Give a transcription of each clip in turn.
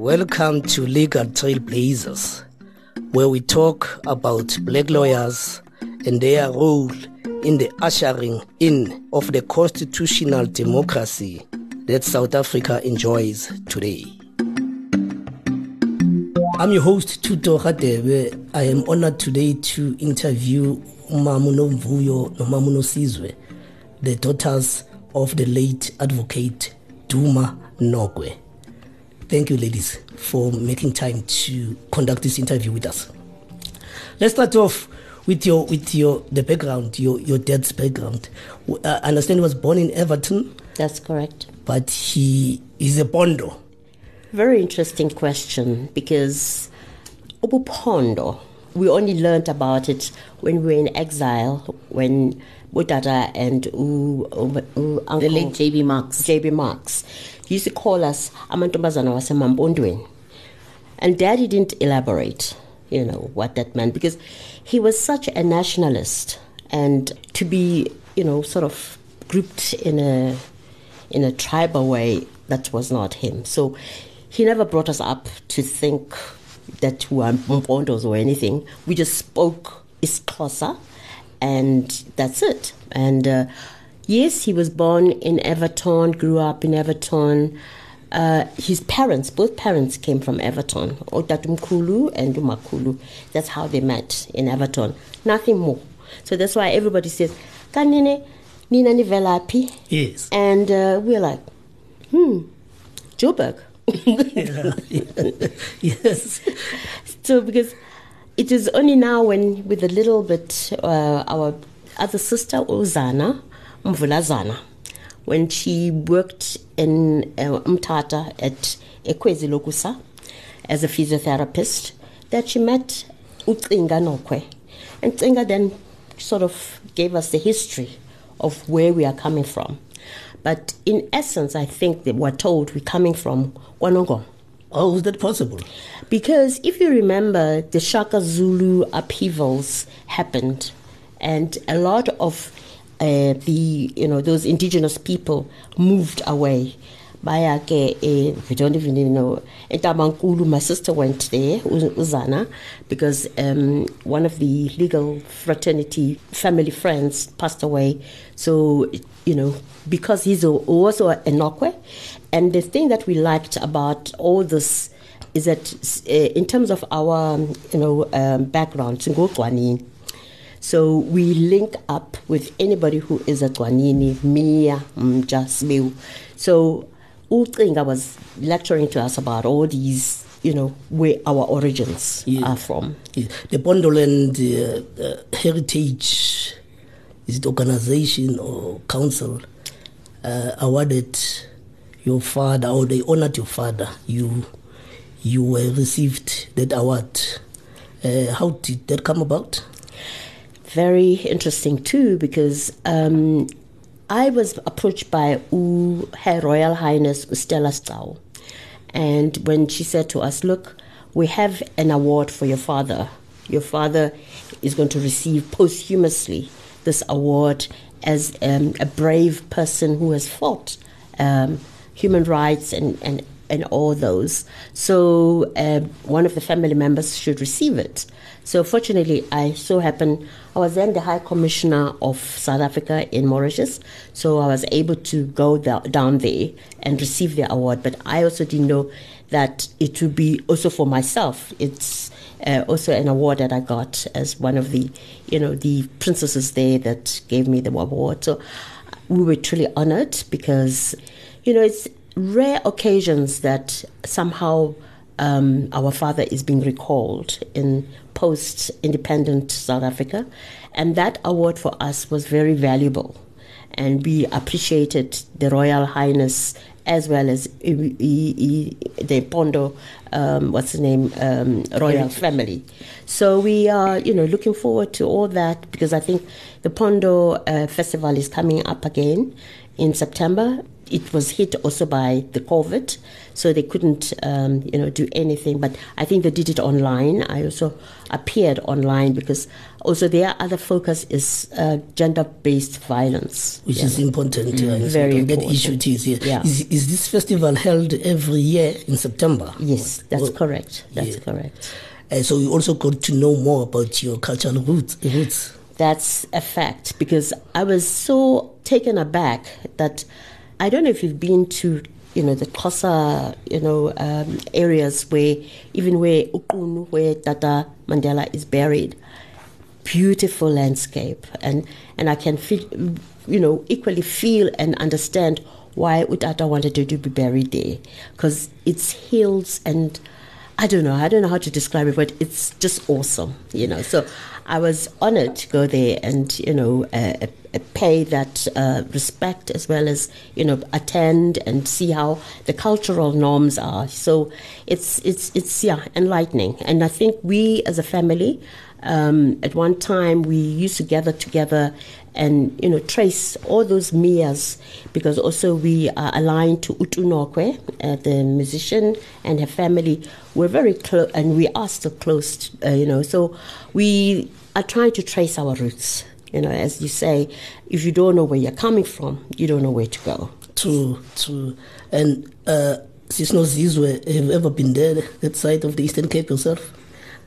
Welcome to Legal Trailblazers, where we talk about black lawyers and their role in the ushering in of the constitutional democracy that South Africa enjoys today. I'm your host, Tuto Radebe. I am honored today to interview Mamuno Mvuyo no Mamuno Sizwe, the daughters of the late advocate Duma Nokwe. Thank you, ladies, for making time to conduct this interview with us. Let's start off with your with your the background, your your dad's background. Uh, I understand he was born in Evaton. That's correct. But he is a Pondo. Very interesting question because Ubupondo, we only learned about it when we were in exile, when Budada and U, U, U, the late J.B. Marks. J.B. Marks he used to call us amantombazana wasemambondweni. And daddy didn't elaborate, you know, what that meant because he was such a nationalist and to be, you know, sort of grouped in a in a tribal way, that was not him. So he never brought us up to think that we were Mpondos or anything. We just spoke isiXhosa and that's it. And uh, Yes, he was born in Evaton, grew up in Evaton. Uh, his parents, both parents came from Evaton, Otatumkulu and Umakulu. That's how they met in Evaton. Nothing more. So that's why everybody says, Kanine, Nina Nivelapi. Yes. And uh, we're like, hmm, Joburg. yes. So because it is only now when, with a little bit, uh, our other sister, Ozana, Mvulazana when she worked in uh, Mtata at Ekwezi Lokusa as a physiotherapist that she met Utsinga Nokwe. And Tsinga then sort of gave us the history of where we are coming from. But in essence, I think that we're told we're coming from KwaNongoma. Oh, is that possible? Because if you remember, the Shaka Zulu upheavals happened, and a lot of uh, the you know those indigenous people moved away. Ke, eh, we don't even know. Etabankulu, my sister went there, Uzana, because um, one of the legal fraternity family friends passed away. So, you know, because he's also a Nokwe. And the thing that we liked about all this is that uh, in terms of our, you know, um, background, so we link up with anybody who is a Twanini, Mia, Mja. So Utringa was lecturing to us about all these, you know, where our origins yeah. are from. Yeah. The Pondoland uh, uh, Heritage is it organization or council uh, awarded your father or they honored your father. You you were received that award. Uh, how did that come about? Very interesting too because um, I was approached by Her Royal Highness Stella Stau. And when she said to us, Look, we have an award for your father. Your father is going to receive posthumously this award as um, a brave person who has fought um, human rights and, and, and all those. So uh, one of the family members should receive it. So fortunately, I so happened I was then the High Commissioner of South Africa in Mauritius, so I was able to go down there and receive the award. But I also didn't know that it would be also for myself. It's uh, also an award that I got as one of the, you know, the princesses there that gave me the award. So we were truly honored because, you know, it's rare occasions that somehow um, our father is being recalled in post independent South Africa. And that award for us was very valuable. And we appreciated the Royal Highness as well as the Pondo, um, what's the name, um, royal family. So we are, you know, looking forward to all that because I think the Pondo uh, festival is coming up again in September it was hit also by the COVID, so they couldn't, um, you know, do anything. But I think they did it online. I also appeared online because also their other focus is uh, gender-based violence, which yeah. is important. Mm, very important. That issue it is. Yeah. yeah. Is, is, this festival held every year in September? Yes, that's well, correct. That's yeah. correct. Uh, so you also got to know more about your cultural roots. roots. That's a fact because I was so taken aback that I don't know if you've been to you know the Xhosa you know um, areas where even where Uqunu, where Tata Mandela is buried, beautiful landscape. And and I can feel you know equally feel and understand why Utata wanted to be buried there. Because it's hills and I don't know I don't know how to describe it but it's just awesome you know. So I was honored to go there and you know uh, pay that uh, respect as well as you know attend and see how the cultural norms are. So it's it's it's yeah enlightening, and I think we as a family. Um, at one time, we used to gather together and you know trace all those Mias because also we are aligned to Utunokwe, uh, the musician and her family. We're very close, and we are still close. Uh, you know, so we are trying to trace our roots. You know, as you say, if you don't know where you're coming from, you don't know where to go. True, true. And uh, Sis Nozizwe, have you ever been there, that side of the Eastern Cape yourself?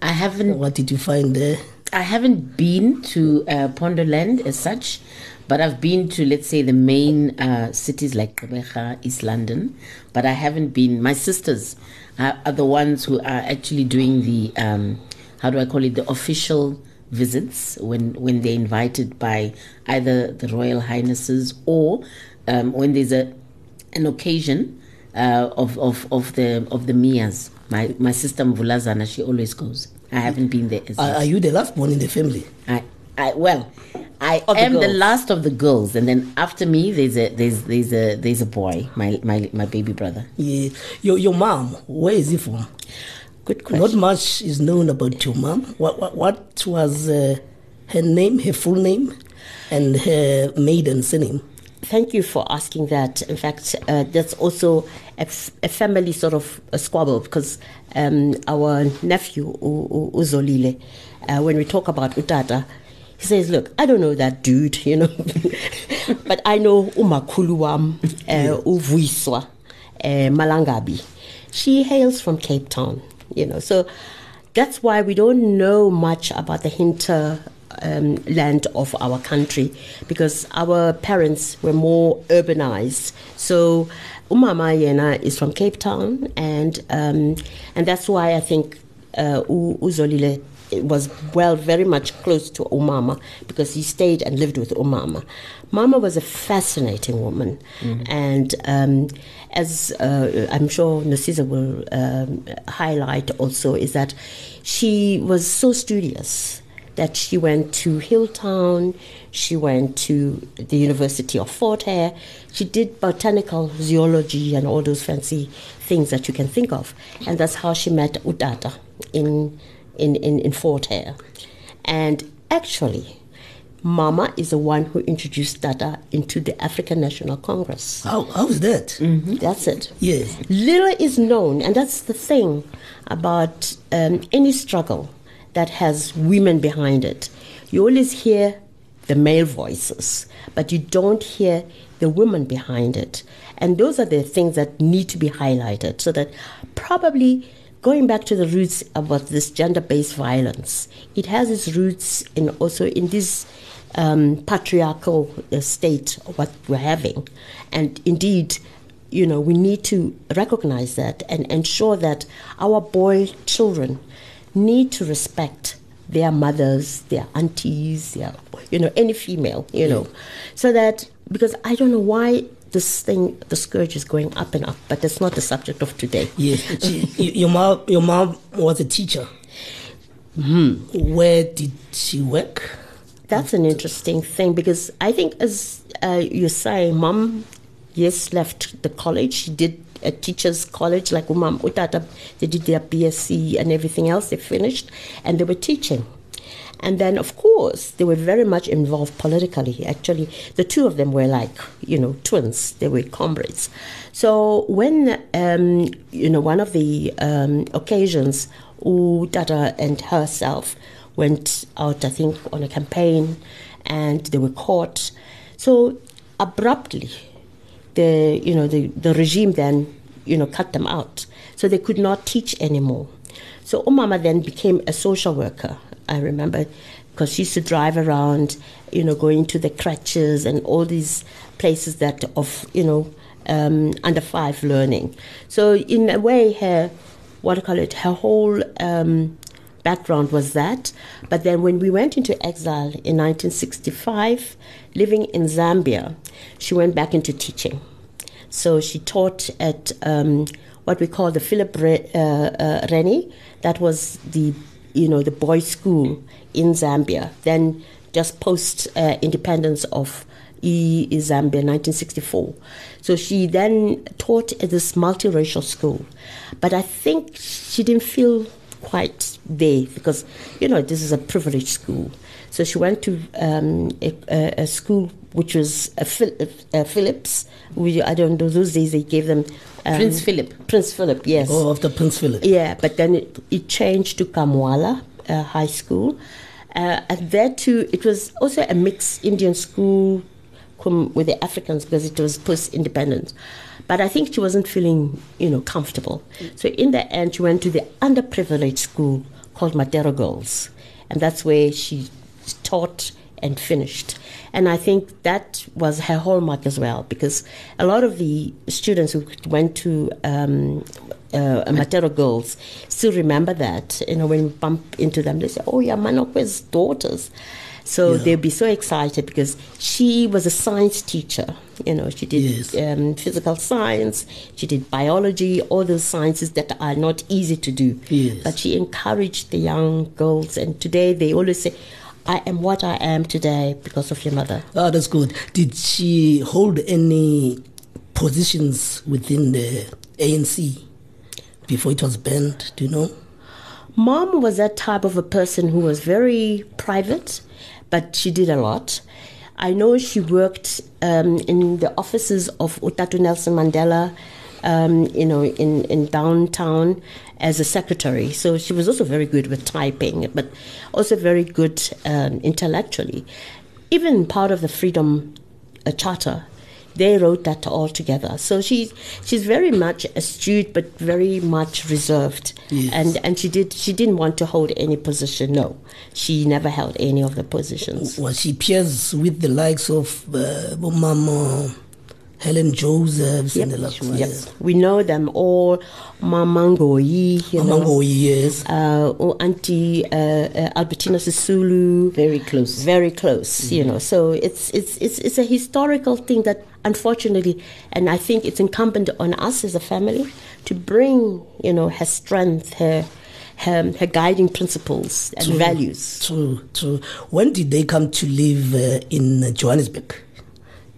I haven't. What did you find there? I haven't been to uh, Pondoland as such, but I've been to, let's say, the main uh, cities like Gqeberha, East London, but I haven't been. My sisters are, are the ones who are actually doing the, um, how do I call it, the official visits when, when they're invited by either the Royal Highnesses or um, when there's a, an occasion uh, of, of, of the of the Mias. My, my sister Mvulazana, she always goes. I haven't been there. As are, are you the last one in the family? I, I well, I of am the, the, last of the girls, and then after me, there's a there's there's a there's a boy, my my my baby brother. Yeah, your your mom, where is he from? Good question. Not much is known about your mom. What, what, what was uh, her name, her full name, and her maiden surname? Thank you for asking that. In fact, uh, that's also a, f- a family sort of squabble because um, our nephew, U- U- Uzolile, uh, when we talk about Utata, he says, Look, I don't know that dude, you know, but I know Umakuluwam, uh, Uvuiswa, uh, Malangabi. She hails from Cape Town you know. So that's why we don't know much about the hinterland um, of our country because our parents were more urbanized. So Umama Yena is from Cape Town, and um, and that's why I think uh, Uzolile was well very much close to Umama because he stayed and lived with Umama. Mama was a fascinating woman, mm-hmm. and um, as uh, I'm sure Nosiza will um, highlight also, is that she was so studious that she went to Healdtown, she went to the University of Fort Hare, she did botanical zoology and all those fancy things that you can think of, and that's how she met Utata in in in, in Fort Hare, and actually Mama is the one who introduced Tata into the African National Congress. How, how's that? Mm-hmm. That's it. Yes. Little is known, and that's the thing about um, any struggle that has women behind it. You always hear the male voices, but you don't hear the women behind it. And those are the things that need to be highlighted so that probably going back to the roots about this gender based violence, it has its roots in also in this um, patriarchal uh, state what we're having. And indeed, you know, we need to recognize that and ensure that our boy children need to respect their mothers, their aunties, their, you know, any female, you know, so that, because I don't know why this thing, the scourge is going up and up, but that's not the subject of today. Yes. your, mom, your mom was a teacher. Mm-hmm. Where did she work? That's an interesting thing because I think, as uh, you say, mom, yes, left the college. She did a teacher's college, like Umam Utata. They did their BSc and everything else. They finished and they were teaching. And then, of course, they were very much involved politically. Actually, the two of them were like, you know, twins. They were comrades. So when, um, you know, one of the um, occasions, Utata and herself went out, I think, on a campaign, and they were caught. So abruptly, the you know the, the regime then you know cut them out, so they could not teach anymore. So Umama then became a social worker. I remember because she used to drive around, you know, going to the crutches and all these places that of you know um, under five learning. So in a way, her what do you call it? Her whole um, background was that. But then when we went into exile in 1965, living in Zambia, she went back into teaching. So she taught at um, what we call the Philip Re- uh, uh, Rennie. That was the you know the boys' school in Zambia. Then just post uh, independence of E Zambia, 1964. So she then taught at this multiracial school, but I think she didn't feel quite there because you know this is a privileged school. So she went to um, a, a, a, school which was a, Phil, a Phillips. We, I don't know those days they gave them um, Prince Philip. Prince Philip, yes. Oh, after Prince Philip. Yeah, but then it, it changed to Kamwala uh, High School. Uh, and there too, it was also a mixed Indian school with the Africans because it was post-independence. But I think she wasn't feeling, you know, comfortable. So in the end, she went to the underprivileged school called Matero Girls, and that's where she taught and finished. And I think that was her hallmark as well, because a lot of the students who went to um, uh, Matero Girls still remember that. You know, when we bump into them, they say, "Oh, yeah, Manokwe's daughters." So yeah. they'd be so excited because she was a science teacher. You know, she did yes. um, physical science, she did biology, all those sciences that are not easy to do. Yes. But she encouraged the young girls, and today they always say, I am what I am today because of your mother. Oh, that's good. Did she hold any positions within the ANC before it was banned? Do you know? Mom was that type of a person who was very private, but she did a lot. I know she worked um, in the offices of Utatu Nelson Mandela, um, you know, in, in downtown as a secretary. So she was also very good with typing, but also very good um, intellectually. Even part of the Freedom uh, Charter, they wrote that all together. So she's she's very much astute, but very much reserved. Yes. And and she did she didn't want to hold any position. No, she never held any of the positions. Was she peers with the likes of uh, Mama? Helen Josephs yep. and the. Yep. We know them all. You Mamangoyi, yes. Uh, or Auntie uh, uh, Albertina Sisulu. Very close. Very close, mm-hmm. you know. So it's, it's, it's, it's a historical thing that unfortunately, and I think it's incumbent on us as a family to bring, you know, her strength, her, her, her guiding principles and true, values. True, true. When did they come to live uh, in Johannesburg?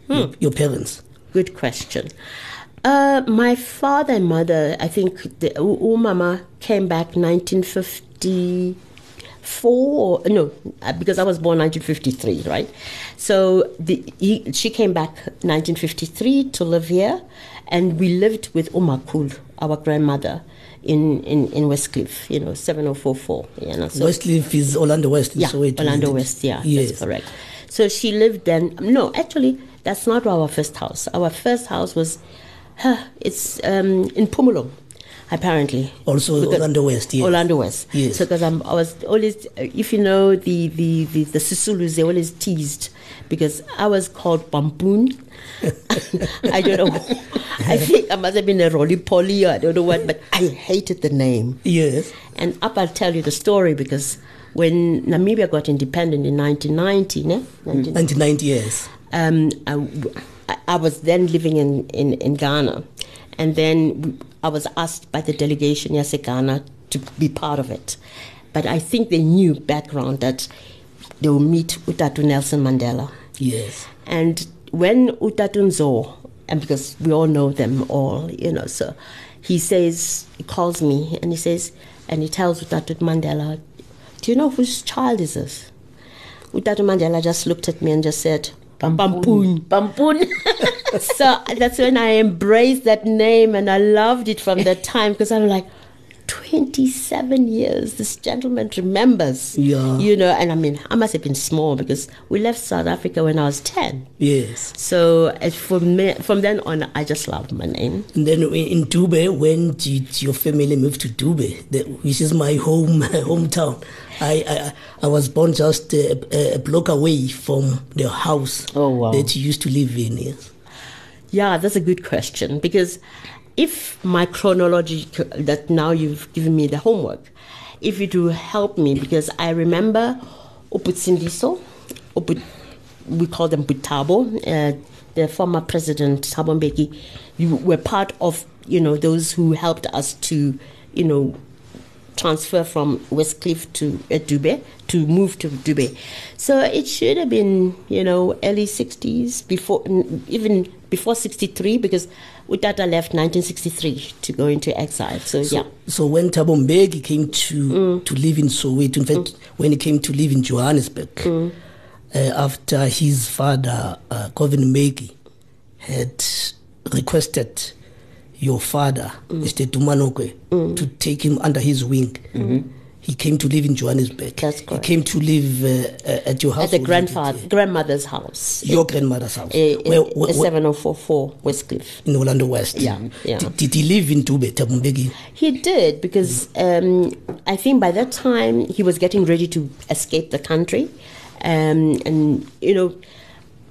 Hmm. Your, your, parents? Good question. Uh, my father and mother, I think the Umama came back 1954. No, uh, because I was born 1953, right? So the, he, she came back 1953 to live here, and we lived with Umakul, our grandmother, in, in, in Westcliff, you know, 7044. You know, so Westcliff is Orlando West. Yeah, Soweto, Orlando West, yeah, yes. that's correct. So she lived then, no, actually, that's not our first house. Our first house was, huh, it's um, in Pumulong, apparently. Also because Orlando West, yes. Orlando West. Yes. So because I was always, if you know the, the, the, the Sisulus, they always teased because I was called Pampoon. I don't know. I think I must have been a roly poly or I don't know what, but I hated the name. Yes. And up I'll tell you the story because when Namibia got independent in 1990, ne? 1990, yes um, I, I, was then living in, in, in Ghana. And then I was asked by the delegation, yes, Ghana, to be part of it. But I think they knew background that they will meet Utatu Nelson Mandela. Yes. And when Utatu Nzo, and because we all know them all, you know, so he says, he calls me and he says, and he tells Utatu Mandela, do you know whose child is this? Utata Mandela just looked at me and just said, Pampoon. Pampoon. so that's when I embraced that name and I loved it from that time because I'm like, 27 years this gentleman remembers. Yeah. You know, and I mean, I must have been small because we left South Africa when I was 10. Yes. So uh, from, me, from then on, I just loved my name. And then in Dube when did your family move to Dube which is my home hometown? I, I I was born just a, a block away from the house Oh, wow. that you used to live in. Yes. Yeah, that's a good question because if my chronology that now you've given me the homework, if it will help me because I remember Uputsindiso, Uput, we call them Butabo, uh, the former president Thabo Mbeki, you were part of you know those who helped us to you know transfer from Westcliff to uh, Dube to move to Dube. So it should have been, you know, early 60s, before even before 63, because Utata left 1963 to go into exile. So, So, yeah. so when Thabo Mbeki came to Mm. to live in Soweto, in fact, when he came to live in Johannesburg, Mm. uh, after his father, uh, Govan Mbeki, had requested your father, Mm. Mr. Duma Nokwe, to take him under his wing. He came to live in Johannesburg. Mm-hmm. That's He came to live uh, uh, at your house. At the grandfather, uh, grandmother's house. Your grandmother's house. Uh, Where- where- where- 7044 Westcliff. in Orlando West. Yeah, yeah. Did, did he live in Dube, Thabo Mbeki? He did because um, I think by that time he was getting ready to escape the country, um, and you know,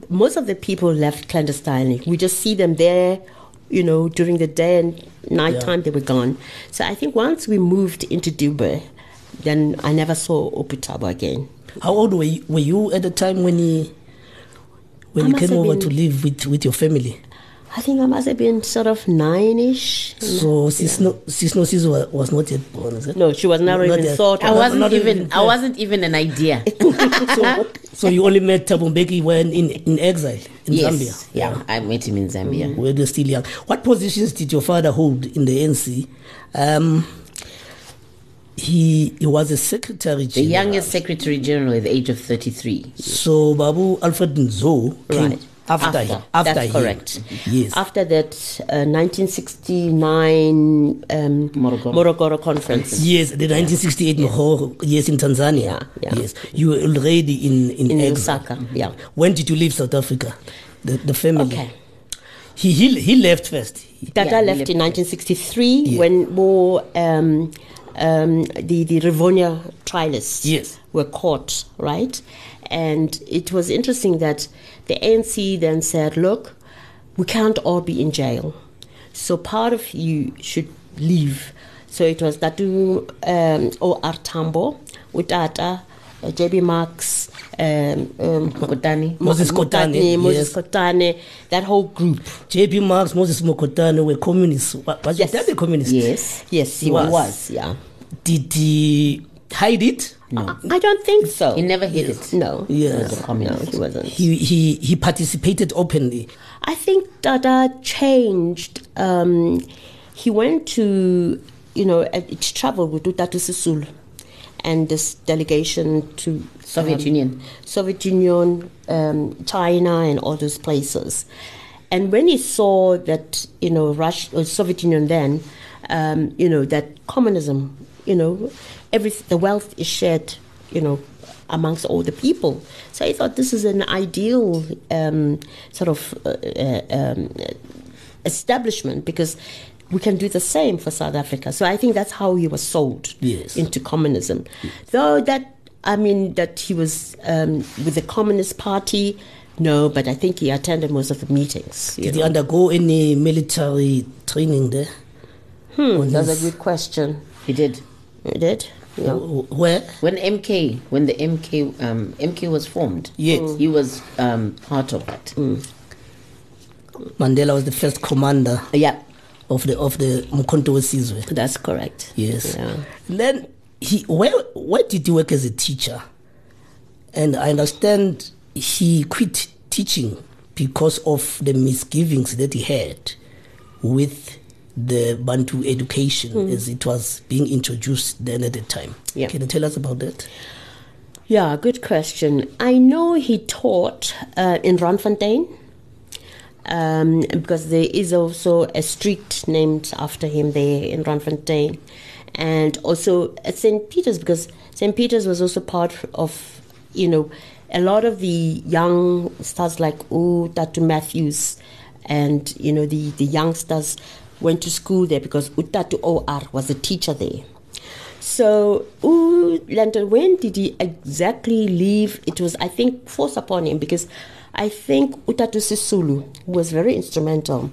most of the people left clandestinely. We just see them there, you know, during the day and nighttime they were gone. So I think once we moved into Dube, then I never saw Oputabo again. How old were you, were you at the time when he when I you came over been- to live with, with your family? I think I must have been sort of nine-ish. So Sisno Sisno Siso wa- was not yet born, is it? No, she was never Not even yet. thought. I wasn't not even. even I wasn't even an idea. so, so you only met Thabo Mbeki when in, in exile in yes. Zambia. Yeah, I met him in Zambia. When you're still young. What positions did your father hold in the NC? Um, he he was a secretary general. The youngest secretary general at the age of 33. So Babu Alfred Nzo came Right. After After. After That's him. correct. Yes. After that, uh, 1969 um, Morogoro. Morogoro conference Yes, the 1968 Mohoro, yes, in Tanzania. Yeah, yeah. Yes, you were already in in, in exile. Lusaka. Yeah. When did you leave South Africa? The, the family. Okay. He he he left first. Tata Yeah, left left in 1963 Yeah. when more um, um, the the Rivonia trialists Yes. were caught, right? And it was interesting that the ANC then said, "Look, we can't all be in jail, so part of you should leave." So it was Datu um, or Artambo, Utata, uh, JB Marks, um, um, Mokotani. Moses Kotane, Moses yes. Kotane, that whole group. J.B. Marks, Moses Mokotane were communists. Was Yes. your dad a communist? Yes. Yes, he He was. was. Yeah. Did he hide it? I, I don't think so. He never hid it. No. Yes. As a No, he wasn't. He he he participated openly. I think Dada changed. Um, he went to, you know, uh, he traveled with Utatu Sisulu and this delegation to Soviet um, Union. Soviet Union, um, China, and all those places. And when he saw that, you know, Russia, or Soviet Union then, um, you know, that communism, you know, every the wealth is shared, you know, amongst all the people. So I thought this is an ideal um, sort of uh, uh, um, establishment because we can do the same for South Africa. So I think that's how he was sold Yes. into communism. Though that, I mean, that he was um, with the Communist Party, no, but I think he attended most of the meetings. Did he undergo any military training there? Hmm, that's a good question. He did. He did? Yeah. Where? When MK, when the MK, um, MK was formed, Yes. he was um, part of that. Mandela was the first commander Yeah, of the of the Mkhonto Sizwe. that's correct. Yes. Yeah. Then he where where did he work as a teacher? And I understand he quit teaching because of the misgivings that he had with the Bantu education as it was being introduced then at the time. Yeah. Can you tell us about that? Yeah, good question. I know he taught uh, in Randfontein um, because there is also a street named after him there in Randfontein, and also at St. Peter's because St. Peter's was also part of, you know, a lot of the young stars like oh Tatu Matthews, and you know the the youngsters went to school there because Utatu OR was a teacher there. So, ooh, Landon, when did he exactly leave? It was, I think, forced upon him because I think Utatu Sisulu, who was very instrumental,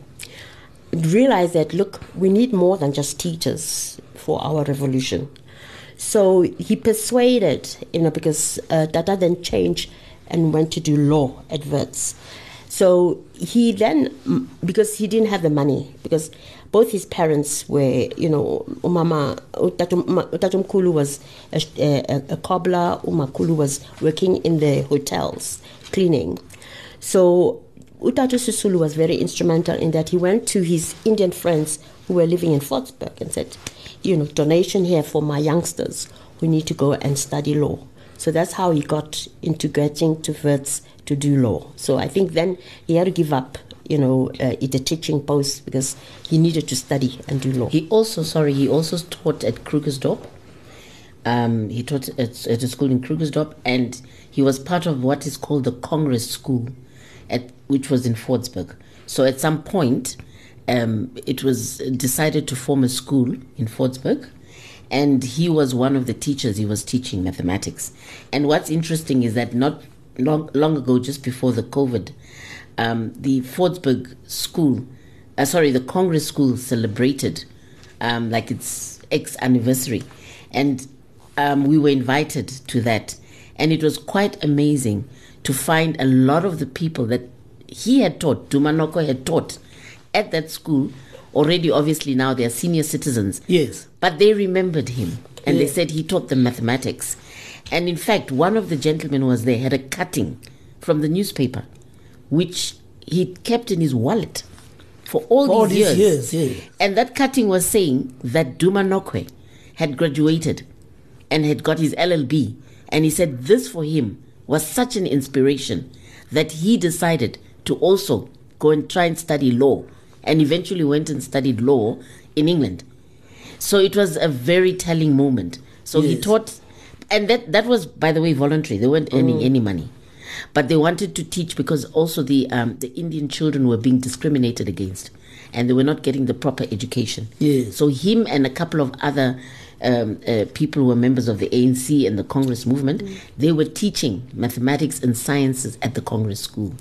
realized that, look, we need more than just teachers for our revolution. So he persuaded, you know, because uh, Tata then changed and went to do law Wits. So he then, because he didn't have the money, because both his parents were, you know, Umama, Utatum Kulu was a, a, a cobbler, Umakulu was working in the hotels, cleaning. So Utatu Sisulu was very instrumental in that he went to his Indian friends who were living in Fordsburg and said, you know, donation here for my youngsters who need to go and study law. So that's how he got into getting to Wits to do law. So I think then he had to give up, you know, uh, the teaching post because he needed to study and do law. He also, sorry, he also taught at Krugersdorp. Um, he taught at, at a school in Krugersdorp, and he was part of what is called the Congress School, at which was in Fordsburg. So at some point, um, it was decided to form a school in Fordsburg and he was one of the teachers. He was teaching mathematics. And what's interesting is that not long, long ago, just before the COVID, um, the Fordsburg School, uh, sorry, the Congress School celebrated um, like its ex anniversary, and um, we were invited to that, and it was quite amazing to find a lot of the people that he had taught, Dumanoko had taught at that school. Already, obviously, now they are senior citizens. Yes. But they remembered him and they said he taught them mathematics. And in fact, one of the gentlemen was there had a cutting from the newspaper, which he kept in his wallet for all, For all these, these years. years, yeah. And that cutting was saying that Duma Nokwe had graduated and had got his LLB. And he said this for him was such an inspiration that he decided to also go and try and study law and eventually went and studied law in England. So it was a very telling moment. So he taught, and that, that was, by the way, voluntary. They weren't earning Mm. any money. But they wanted to teach because also the, um, the Indian children were being discriminated against and they were not getting the proper education. Yes. So him and a couple of other um, uh, people who were members of the ANC and the Congress movement, they were teaching mathematics and sciences at the Congress school.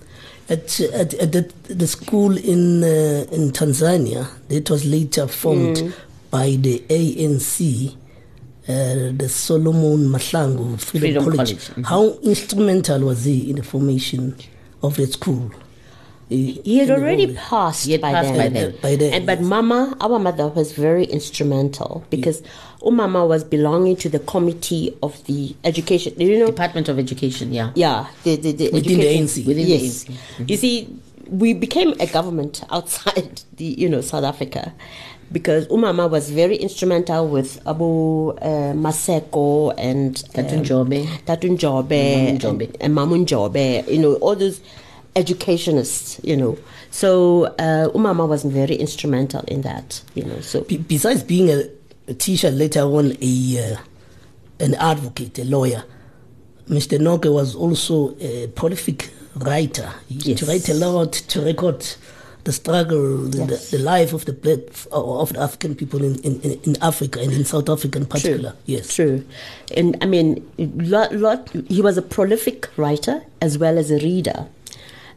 At, at, at the, the school in uh, in Tanzania, that was later formed Mm. by the ANC, uh, the Solomon Mahlangu Freedom, Freedom College. College, mhm. How instrumental was he in the formation of the school? He, He had already passed, He had by, passed then. by then. By then, And but. Mama, our mother was very instrumental because Umama was belonging to the committee of the education. Do you know? Department of Education, yeah. Yeah, the, the, the Within the education- ANC. Within the yes. ANC. You see, we became a government outside the you know South Africa because Umama was very instrumental with Abu uh, Maseko and Tatu um, Njobe. Tatu Njobe, Mamu and, Njobe. and Mamu Njobe, you know, all those educationists, you know. So uh, Umama was very instrumental in that, you know. So Be- besides being a, a teacher, later on a uh, an advocate, a lawyer, Mr. Nokwe was also a prolific writer. He used to write a lot to record the struggle, the, Yes. the, the life of the black, of the African people in, in, in- Africa and in South Africa in particular. Yes. True. And I mean, lot, lot, he was a prolific writer as well as a reader.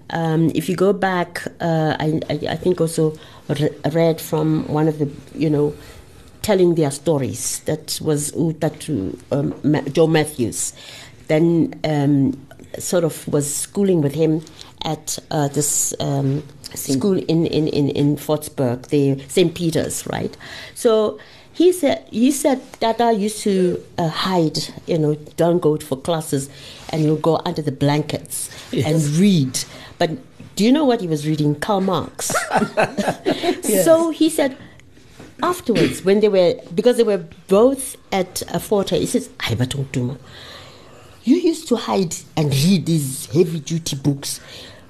Um, if you go back, uh, I, I, I think also re- read from one of the, you know, telling their stories. That was Utatu, um, Ma- Joe Matthews. Then um, sort of was schooling with him at uh, this um, school in, in, in, in Fordsburg, the St. Peter's, right? So he said he said Dada used to uh, hide, you know, don't go for classes, and he'll go under the blankets and read. But do you know what he was reading? Karl Marx. So he said afterwards, when they were because they were both at a forte, he says, "I batong tuma." you used to hide and read these heavy duty books.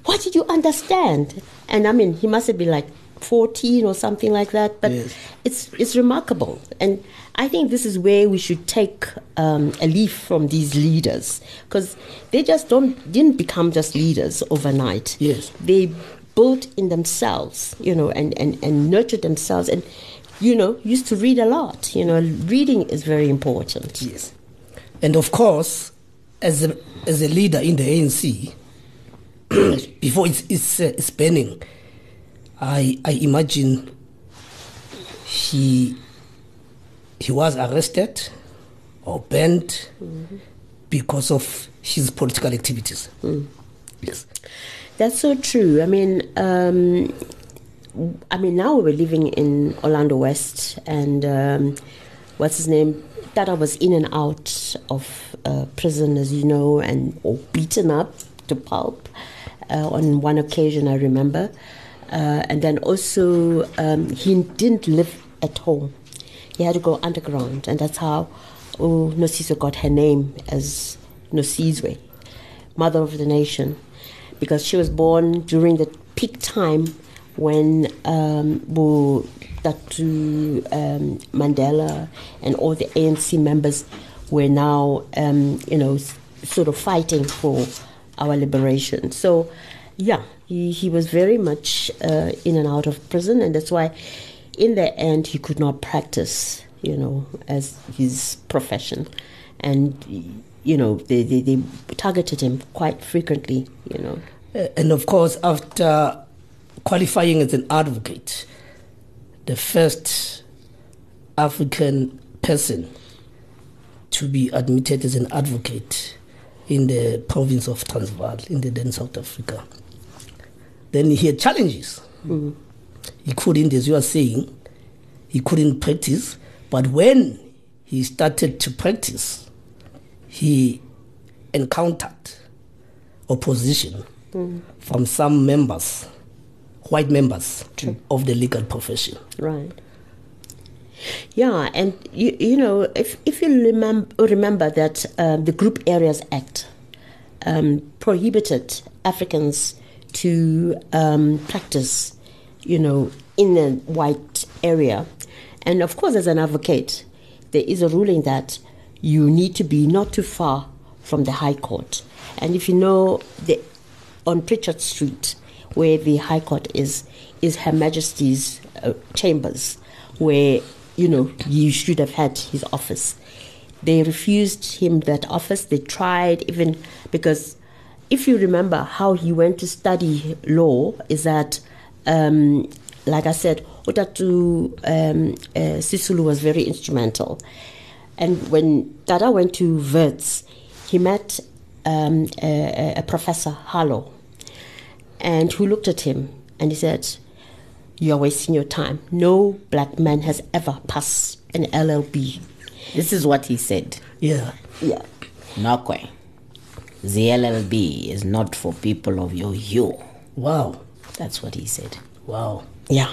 What did you understand? And I mean, he must have been like 14 or something like that. But Yes. it's it's remarkable, and I think this is where we should take um, a leaf from these leaders because they just don't didn't become just leaders overnight. Yes. they built in themselves, you know, and and and nurtured themselves, and you know, used to read a lot. You know, reading is very important. Yes. And of course, as a, as a leader in the ANC, before it's, it's, uh, it's banning, I, I imagine he, he was arrested or banned because of his political activities. Yes. That's so true. I mean, um, I mean, now we're living in Orlando West, and um, what's his name? Tata was in and out of uh, prison, as you know, and or beaten up to pulp. Uh, on one occasion, I remember, uh, and then also um, he didn't live at home. He had to go underground, and that's how oh, got her name as Nosizwe, Mother of the Nation because she was born during the peak time when um, Bu- Datu um, Mandela and all the ANC members were now, um, you know, sort of fighting for our liberation. So, yeah, he, he was very much uh, in and out of prison, and that's why, in the end, he could not practice, you know, as his profession. And, you know, they, they, they targeted him quite frequently, you know. And of course, after qualifying as an advocate, the first African person to be admitted as an advocate in the province of Transvaal, in the then South Africa. Then he had challenges. Mm. He couldn't, as you are saying, he couldn't practice. But when he started to practice, he encountered opposition mm. from some members, white members of the legal profession. Right. Yeah, and you, you know, if, if you remember, remember that um, the Group Areas Act um, prohibited Africans to um, practice, you know, in a white area. And of course, as an advocate, there is a ruling that you need to be not too far from the High Court. And if you know, the, on Pritchard Street, where the High Court is, is Her Majesty's uh, chambers, where you know you should have had his office. They refused him that office. They tried even because, if you remember how he went to study law, is that, um, like I said, Otatu um, uh, Sisulu was very instrumental. And when Dada went to Wits, he met um, a, a professor, Hahlo, and who looked at him and he said, You are wasting your time. No black man has ever passed an LLB. This is what he said. Yeah. Yeah. Nokwe, the LLB is not for people of your hue. Wow. That's what he said. Wow. Yeah.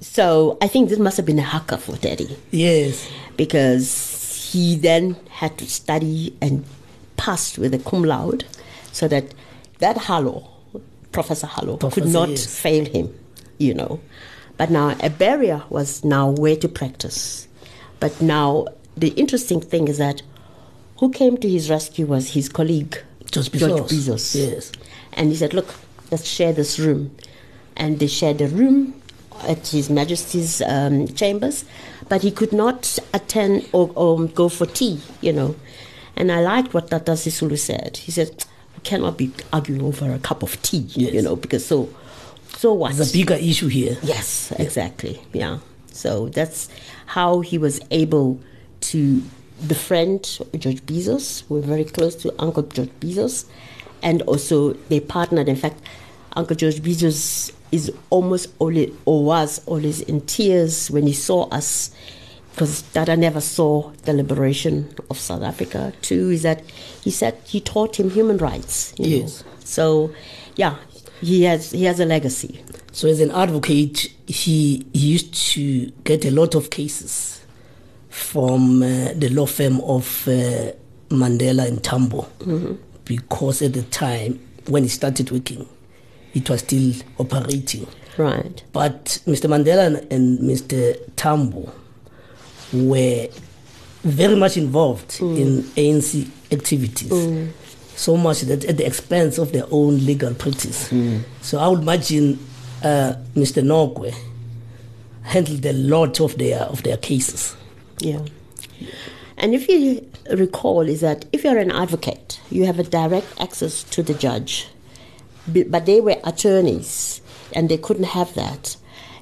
So I think this must have been a hacker for Daddy Yes. because he then had to study and passed with a cum laude so that that Hahlo, Professor Hahlo, could not yes. fail him, you know. But now a barrier was now where to practice. But now the interesting thing is that who came to his rescue was his colleague, George George Bizos. Bizos. Yes. And he said, Look, let's share this room. And they shared a room at His Majesty's um, chambers, but he could not attend or, or go for tea, you know. And I liked what Tata Sisulu said. He said, We cannot be arguing over a cup of tea, you know, because so, so what? A bigger issue here. Yes, exactly. Yeah. So that's how he was able to befriend George Bizos. We're very close to Uncle George Bizos. And also they partnered. In fact, Uncle George Bizos is almost always, or was always in tears when he saw us because Dada never saw the liberation of South Africa. Two is that he said he taught him human rights. you know. Yes. So, yeah, he has he has a legacy. So as an advocate, he, he used to get a lot of cases from uh, the law firm of uh, Mandela and Tambo because at the time when he started working, it was still operating. Right. But Mr. Mandela and, and Mr. Tambo were very much involved in ANC activities. So much that at the expense of their own legal practice. So I would imagine uh, Mr. Nokwe handled a lot of their of their cases. Yeah. And if you recall, is that if you're an advocate, you have a direct access to the judge. But they were attorneys, and they couldn't have that.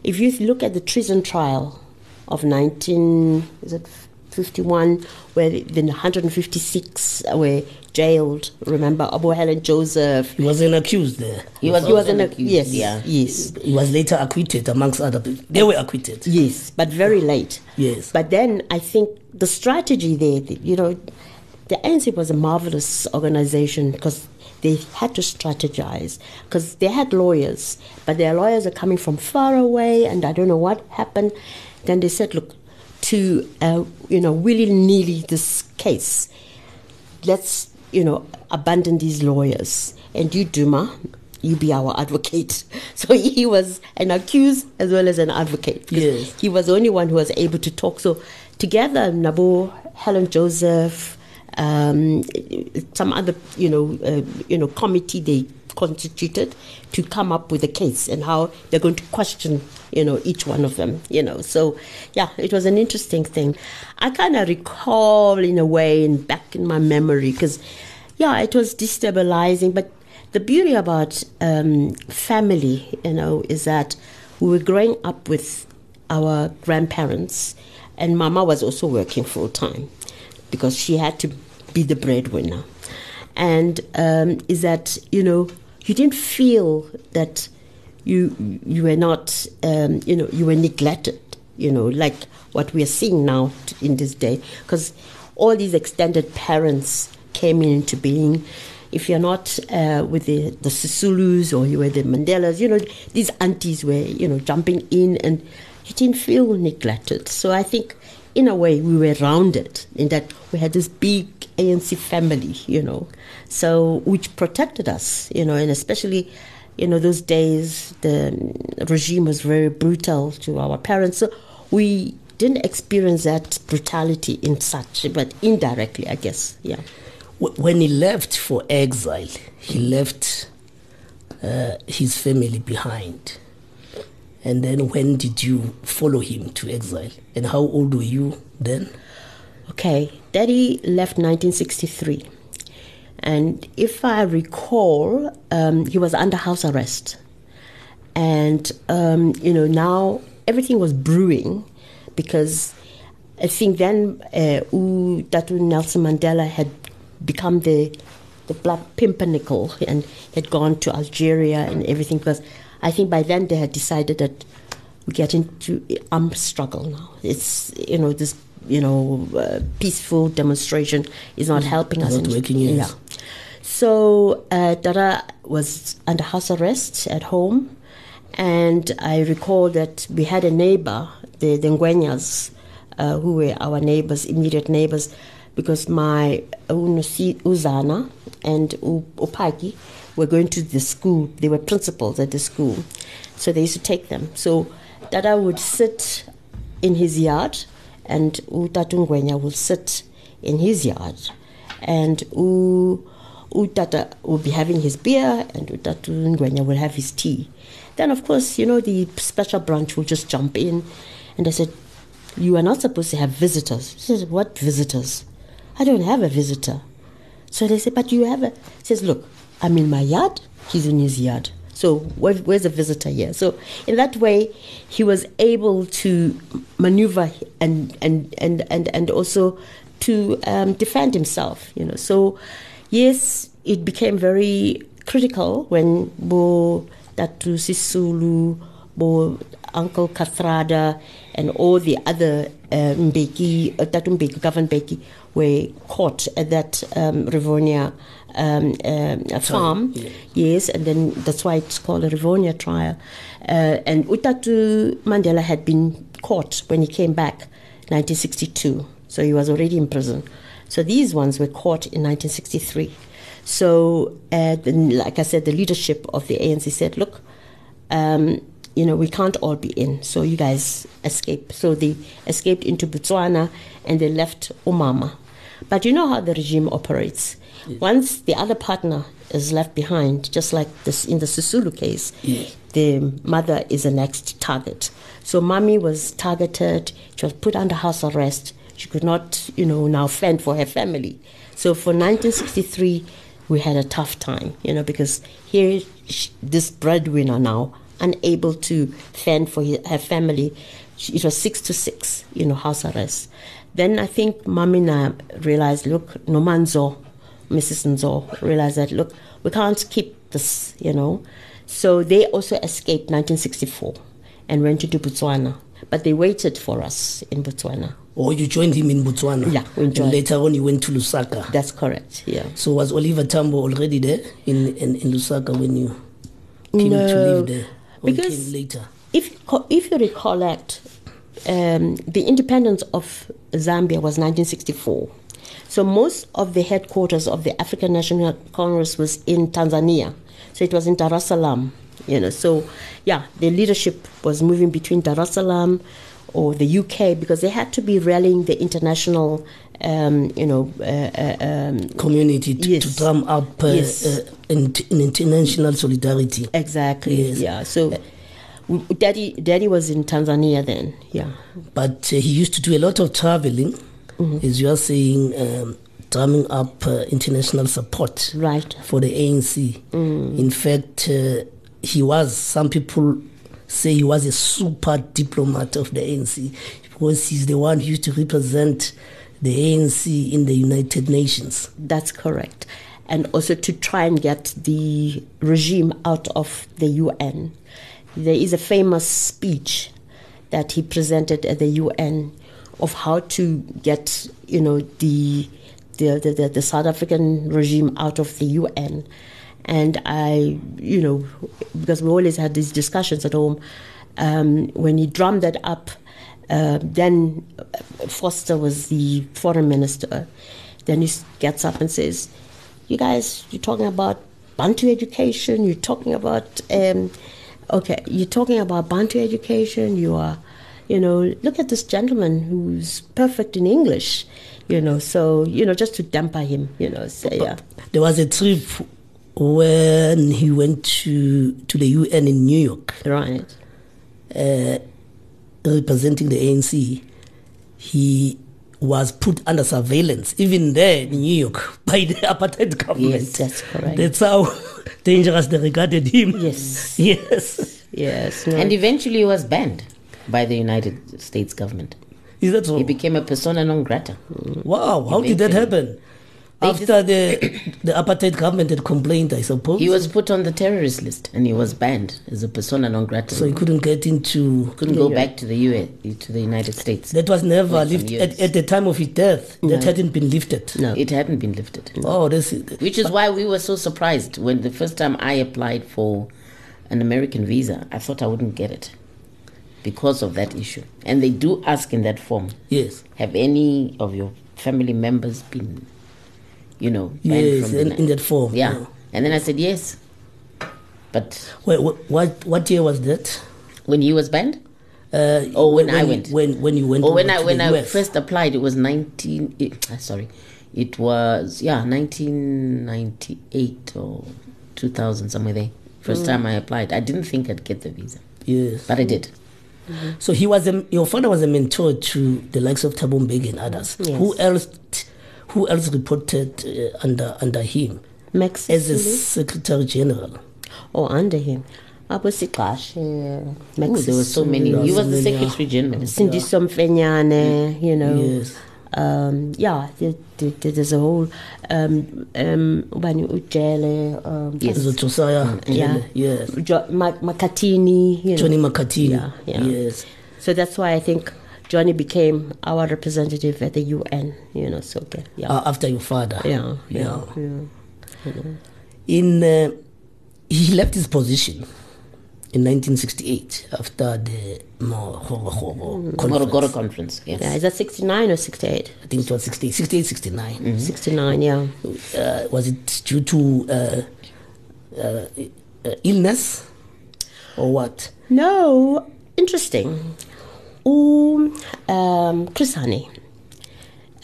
If you look at the treason trial of 19, is it 51, where the 156 were jailed. Remember, Abu Helen Joseph. He wasn't accused there. He was, He was an accused, yes, yeah. yes, He was later acquitted amongst other people. They were acquitted. yes, but very late. Yes. But then I think the strategy there, you know, the ANC was a marvelous organization because they had to strategize because they had lawyers, but their lawyers are coming from far away, and I don't know what happened. Then they said, look, to uh, you know willy nilly this case, let's you know abandon these lawyers and you Duma, you be our advocate. So he was an accused as well as an advocate. Yes. He was the only one who was able to talk. So together, Nabo, Helen Joseph, um, some other you know uh, you know committee they constituted to come up with a case and how they're going to question you know each one of them you know. So yeah it was an interesting thing. I kind of recall in a way and back in my memory because yeah it was destabilizing but the beauty about um, family you know is that we were growing up with our grandparents and mama was also working full time because she had to be the breadwinner. And um, is that you know you didn't feel that you you were not um, you know you were neglected you know like what we are seeing now in this day because all these extended parents came into being if you're not uh, with the, the Sisulus or you were the Mandelas, you know, these aunties were, you know, jumping in and you didn't feel neglected. So I think in a way we were rounded in that we had this big ANC family, you know, so which protected us, you know, and especially, you know, those days the regime was very brutal to our parents. So we didn't experience that brutality in such, but indirectly, I guess, yeah. When he left for exile, he left uh, his family behind. And then when did you follow him to exile? And how old were you then? Okay, Daddy left 1963. And if I recall, um, he was under house arrest. And, um, you know, now everything was brewing because I think then uh, Nelson Mandela had become the, the Black Pimpernel and had gone to Algeria and everything because I think by then they had decided that we get into armed struggle now. It's you know this you know uh, peaceful demonstration is not helping us. not working, yes. Yeah. So uh, Dara was under house arrest at home, and I recall that we had a neighbor, the the uh, who were our neighbors, immediate neighbors, because my Unosi Uzana and U- Upaki were going to the school. They were principals at the school, so they used to take them. So Dada would sit in his yard, and Utatu Ngwenya would sit in his yard, and U, Utata would be having his beer, and Utatu Ngwenya will have his tea. Then, of course, you know, the special branch will just jump in, and I said, You are not supposed to have visitors. She What visitors? I don't have a visitor. So they said, But you have a. He says, Look, I'm in my yard, he's in his yard. So where, where's the visitor here? So in that way, he was able to maneuver and and and and, and also to um, defend himself. You know. So yes, it became very critical when Bo Tatu Sisulu, Bo Uncle Kathrada, and all the other Mbeki, uh, Mbeki, Govan Mbeki, were caught at that um, Rivonia um, um, farm. yeah. Yes, and then that's why it's called a Rivonia trial. Uh, and Utatu Mandela had been caught when he came back, 1962. So he was already in prison. So these ones were caught in 1963. So, uh, the, like I said, the leadership of the ANC said, look, um, you know, we can't all be in, so you guys escape. So they escaped into Botswana and they left Umama. But you know how the regime operates. Once the other partner is left behind, just like this in the Sisulu case, the mother is the next target. So mommy was targeted. She was put under house arrest. She could not, you know, now fend for her family. So for 1963, we had a tough time, you know, because here sh this breadwinner now unable to fend for hi- her family. She- It was six to six, you know, house arrest. Then I think mommy na realized, look, no manzo, Mrs. Nzo realized that, look, we can't keep this, you know. So they also escaped 1964 and went into Botswana. But they waited for us in Botswana. Or you joined him in Botswana. Yeah, we And joined. later on, you went to Lusaka. That's correct, yeah. so was Oliver Tambo already there in, in, in Lusaka when you came to live there? Because- came later? If, you if you recollect, um, the independence of Zambia was 1964. So most of the headquarters of the African National Congress was in Tanzania. So it was in Dar es Salaam, you know. So yeah, the leadership was moving between Dar es Salaam or the UK because they had to be rallying the international, um, you know, uh, uh, um, Community to, Yes. to drum up uh, Yes. uh, in, in international solidarity. exactly. Yes. Yeah. So. Daddy, Daddy was in Tanzania then. Yeah, But uh, he used to do a lot of traveling, Mm-hmm. as you are saying, um, drumming up uh, international support right. for the ANC. Mm. In fact, uh, he was, some people say he was a super diplomat of the ANC because he's the one who used to represent the ANC in the United Nations. That's correct. And also to try and get the regime out of the UN. There is a famous speech that he presented at the UN of how to get, you know, the the, the, the, South African regime out of the UN. And I, you know, because we always had these discussions at home, um, when he drummed that up, uh, then Foster was the foreign minister. Then he gets up and says, "You guys, you're talking about Bantu education. You're talking about, um, okay, you're talking about Bantu education. You are, you know, look at this gentleman who's perfect in English, you know. So you know, just to damper him, you know, say yeah, There was a trip when he went to, to the UN in New York. right, uh, representing the ANC, he was put under surveillance, even there in New York, by the apartheid government. Yes, that's correct. That's how dangerous they regarded him. Yes. Yes. yes, no. And eventually he was banned by the United States government. Is that so? He became a persona non grata. wow, how did that happen? They After the the apartheid government had complained, I suppose. He was put on the terrorist list and he was banned as a persona non grata. so he couldn't get into. couldn't go back to the US, to the United States. That was never lifted at, at the time of his death. That hadn't been lifted. no. It hadn't been lifted. Oh, this is, Which is why we were so surprised when the first time I applied for an American visa, I thought I wouldn't get it because of that issue. And they do ask in that form yes, have any of your family members been, you know, banned yes, in, in that form. Yeah. And then I said yes. But Wait, what, what what year was that? when he was banned, Uh, Oh, when I went. When when you went. or when I when I US. first applied, it was nineteen. It, uh, sorry, it was yeah nineteen ninety eight or two thousand somewhere there. First time I applied, I didn't think I'd get the visa, Yes. but I did. So he was a, your father was a mentor to the likes of Thabo Mbeki and others. Yes. Who else? Who else reported uh, under under him Max as a secretary general? or under him. Abosikash, Ooh, there were so many. He was the secretary general. Sindiso Mfenyana, you know. Yes. Um, yeah, there, there, there's a whole um, um, ubani ujele, um, Yes. As a yeah, Yes. jo- Ma- Makatini, you know. Johnny Makatini. Yeah, yeah. Yes. So that's why I think Johnny became our representative at the UN, you know. So okay, yeah, Uh, after your father. yeah, yeah, yeah. yeah. In uh, he left his position in 1968 after the Morogoro Morogoro conference. conference. Yes. Yeah, is that 69 or 68? I think it was 68, 68 69. 69, yeah. Uh, was it due to uh, uh, uh, illness or what? No, interesting. Um, um, Chris Hani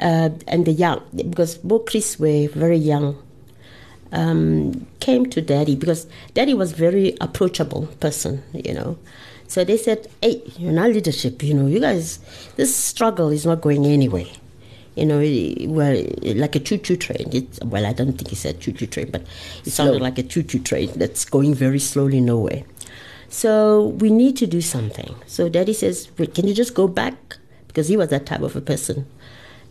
uh, and the young, because both Chris were very young, um, came to Daddy because Daddy was very approachable person, you know. So they said, "Hey, you're not leadership. You know, you guys, this struggle is not going anywhere. You know, well, like a choo-choo train. It, well, I don't think he said choo-choo train, but it sounded like a choo-choo train that's going very slowly nowhere. So we need to do something. So Daddy says, Wait, can you just go back? Because he was that type of a person.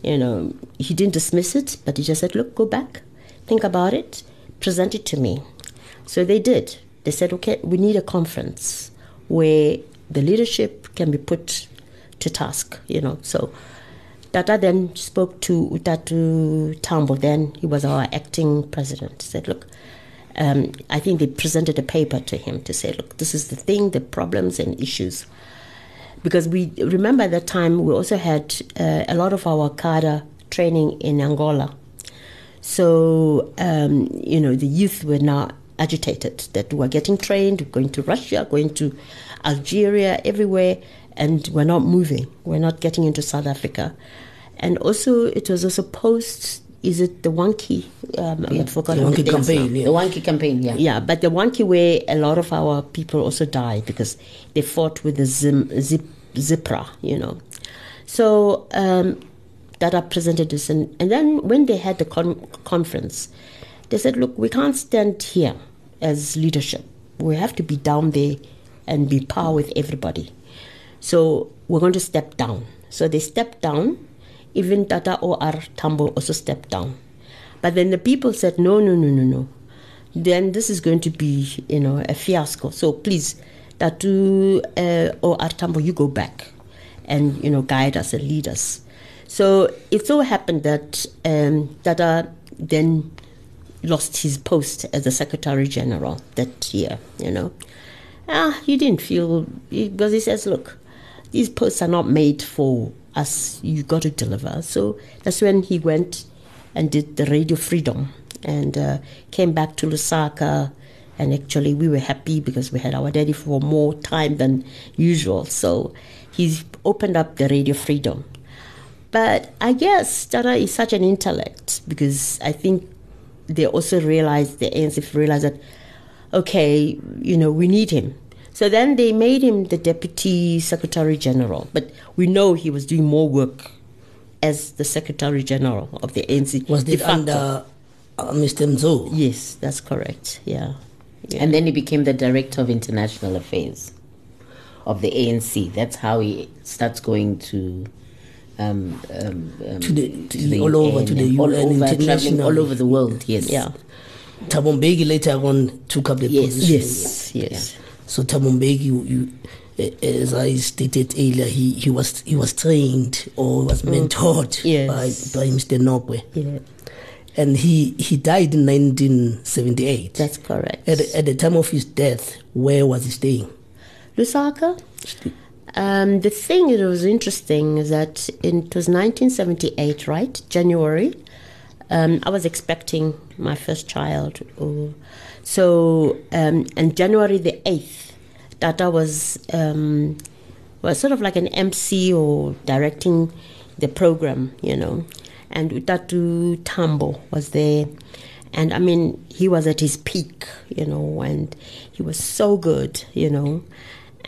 You know, he didn't dismiss it, but he just said, Look, go back, think about it, present it to me. So they did. They said, Okay, we need a conference where the leadership can be put to task, you know. So Tata then spoke to Utatu Tambo, then he was our acting president. Said, Look, um, I think they presented a paper to him to say, Look, this is the thing, the problems and issues. Because we remember at that time, we also had uh, a lot of our cadre training in Angola. So, um, you know, the youth were now agitated that we're getting trained, going to Russia, going to Algeria, everywhere, and we're not moving. We're not getting into South Africa. And also, it was also post, is it the Wankie? Um, I had forgotten The the Wankie dates campaign, yeah. The Wankie campaign, yeah. Yeah, but the Wankie where a lot of our people also died because they fought with the Zim, zip, Zipra, you know. So um, Dada presented this, and, and then when they had the con- conference, they said, "Look, we can't stand here as leadership. We have to be down there and be par with everybody. So we're going to step down." So they stepped down. Even Tata O.R. Tambo also stepped down. But then the people said, "No, no, no, no, no." then this is going to be, you know, a fiasco. So please, Tatu uh, or Artambo, you go back and, you know, guide us and lead us. So it so happened that um, Dada then lost his post as the Secretary General that year, you know. Ah, he didn't feel, because he says, look, these posts are not made for us. You got to deliver. So that's when he went and did the Radio Freedom and uh, came back to Lusaka. And actually, we were happy because we had our daddy for more time than usual. So he's opened up the Radio Freedom. But I guess Dada is such an intellect because I think they also realized, the ANC realized that, okay, you know, we need him. So then they made him the Deputy Secretary General. But we know he was doing more work as the Secretary General of the ANC. Was de it under uh, Mr. Nzo? Yes, that's correct. Yeah. yeah. And then he became the director of international affairs of the ANC. That's how he starts going to. Um, um, um, To the- to- all over, to the and all over, traveling all over the world. Yes. yeah. Thabo Mbeki later on took up the Yes, position. Yes, yes. So Thabo Mbeki, you, you, eh, as I stated earlier, he, he was he was trained or was mentored Mm. Yes. by by Mr. Nokwe, Yeah, and he he died in 1978. that's correct. At, the- at the time of his death, where was he staying? Lusaka? Um, the thing that was interesting is that it was 1978, right? January. Um, I was expecting my first child. Oh. So, um, and January the 8th, Tata was, um, was sort of like an MC or directing the program, you know. And Utatu Tambo was there. And I mean, he was at his peak, you know, and he was so good, you know.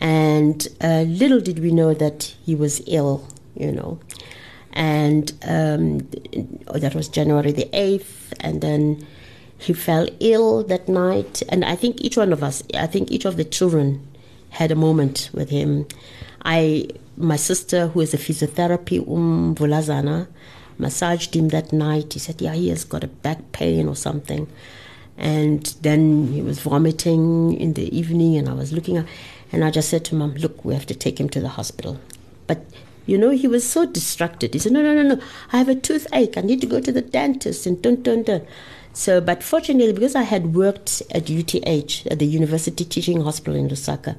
And uh, little did we know that he was ill, you know. And um, that was January the 8th. And then he fell ill that night. And I think each one of us, I think each of the children had a moment with him. I, my sister, who is a physiotherapy, um, Vulazana, massaged him that night. He said, yeah, he has got a back pain or something. And then he was vomiting in the evening, and I was looking at, and I just said to mom, look, we have to take him to the hospital. But you know, he was so distracted. He said, no, no, no, no, I have a toothache. I need to go to the dentist, and dun, dun, dun. So, but fortunately, because I had worked at UTH, at the University Teaching Hospital in Lusaka,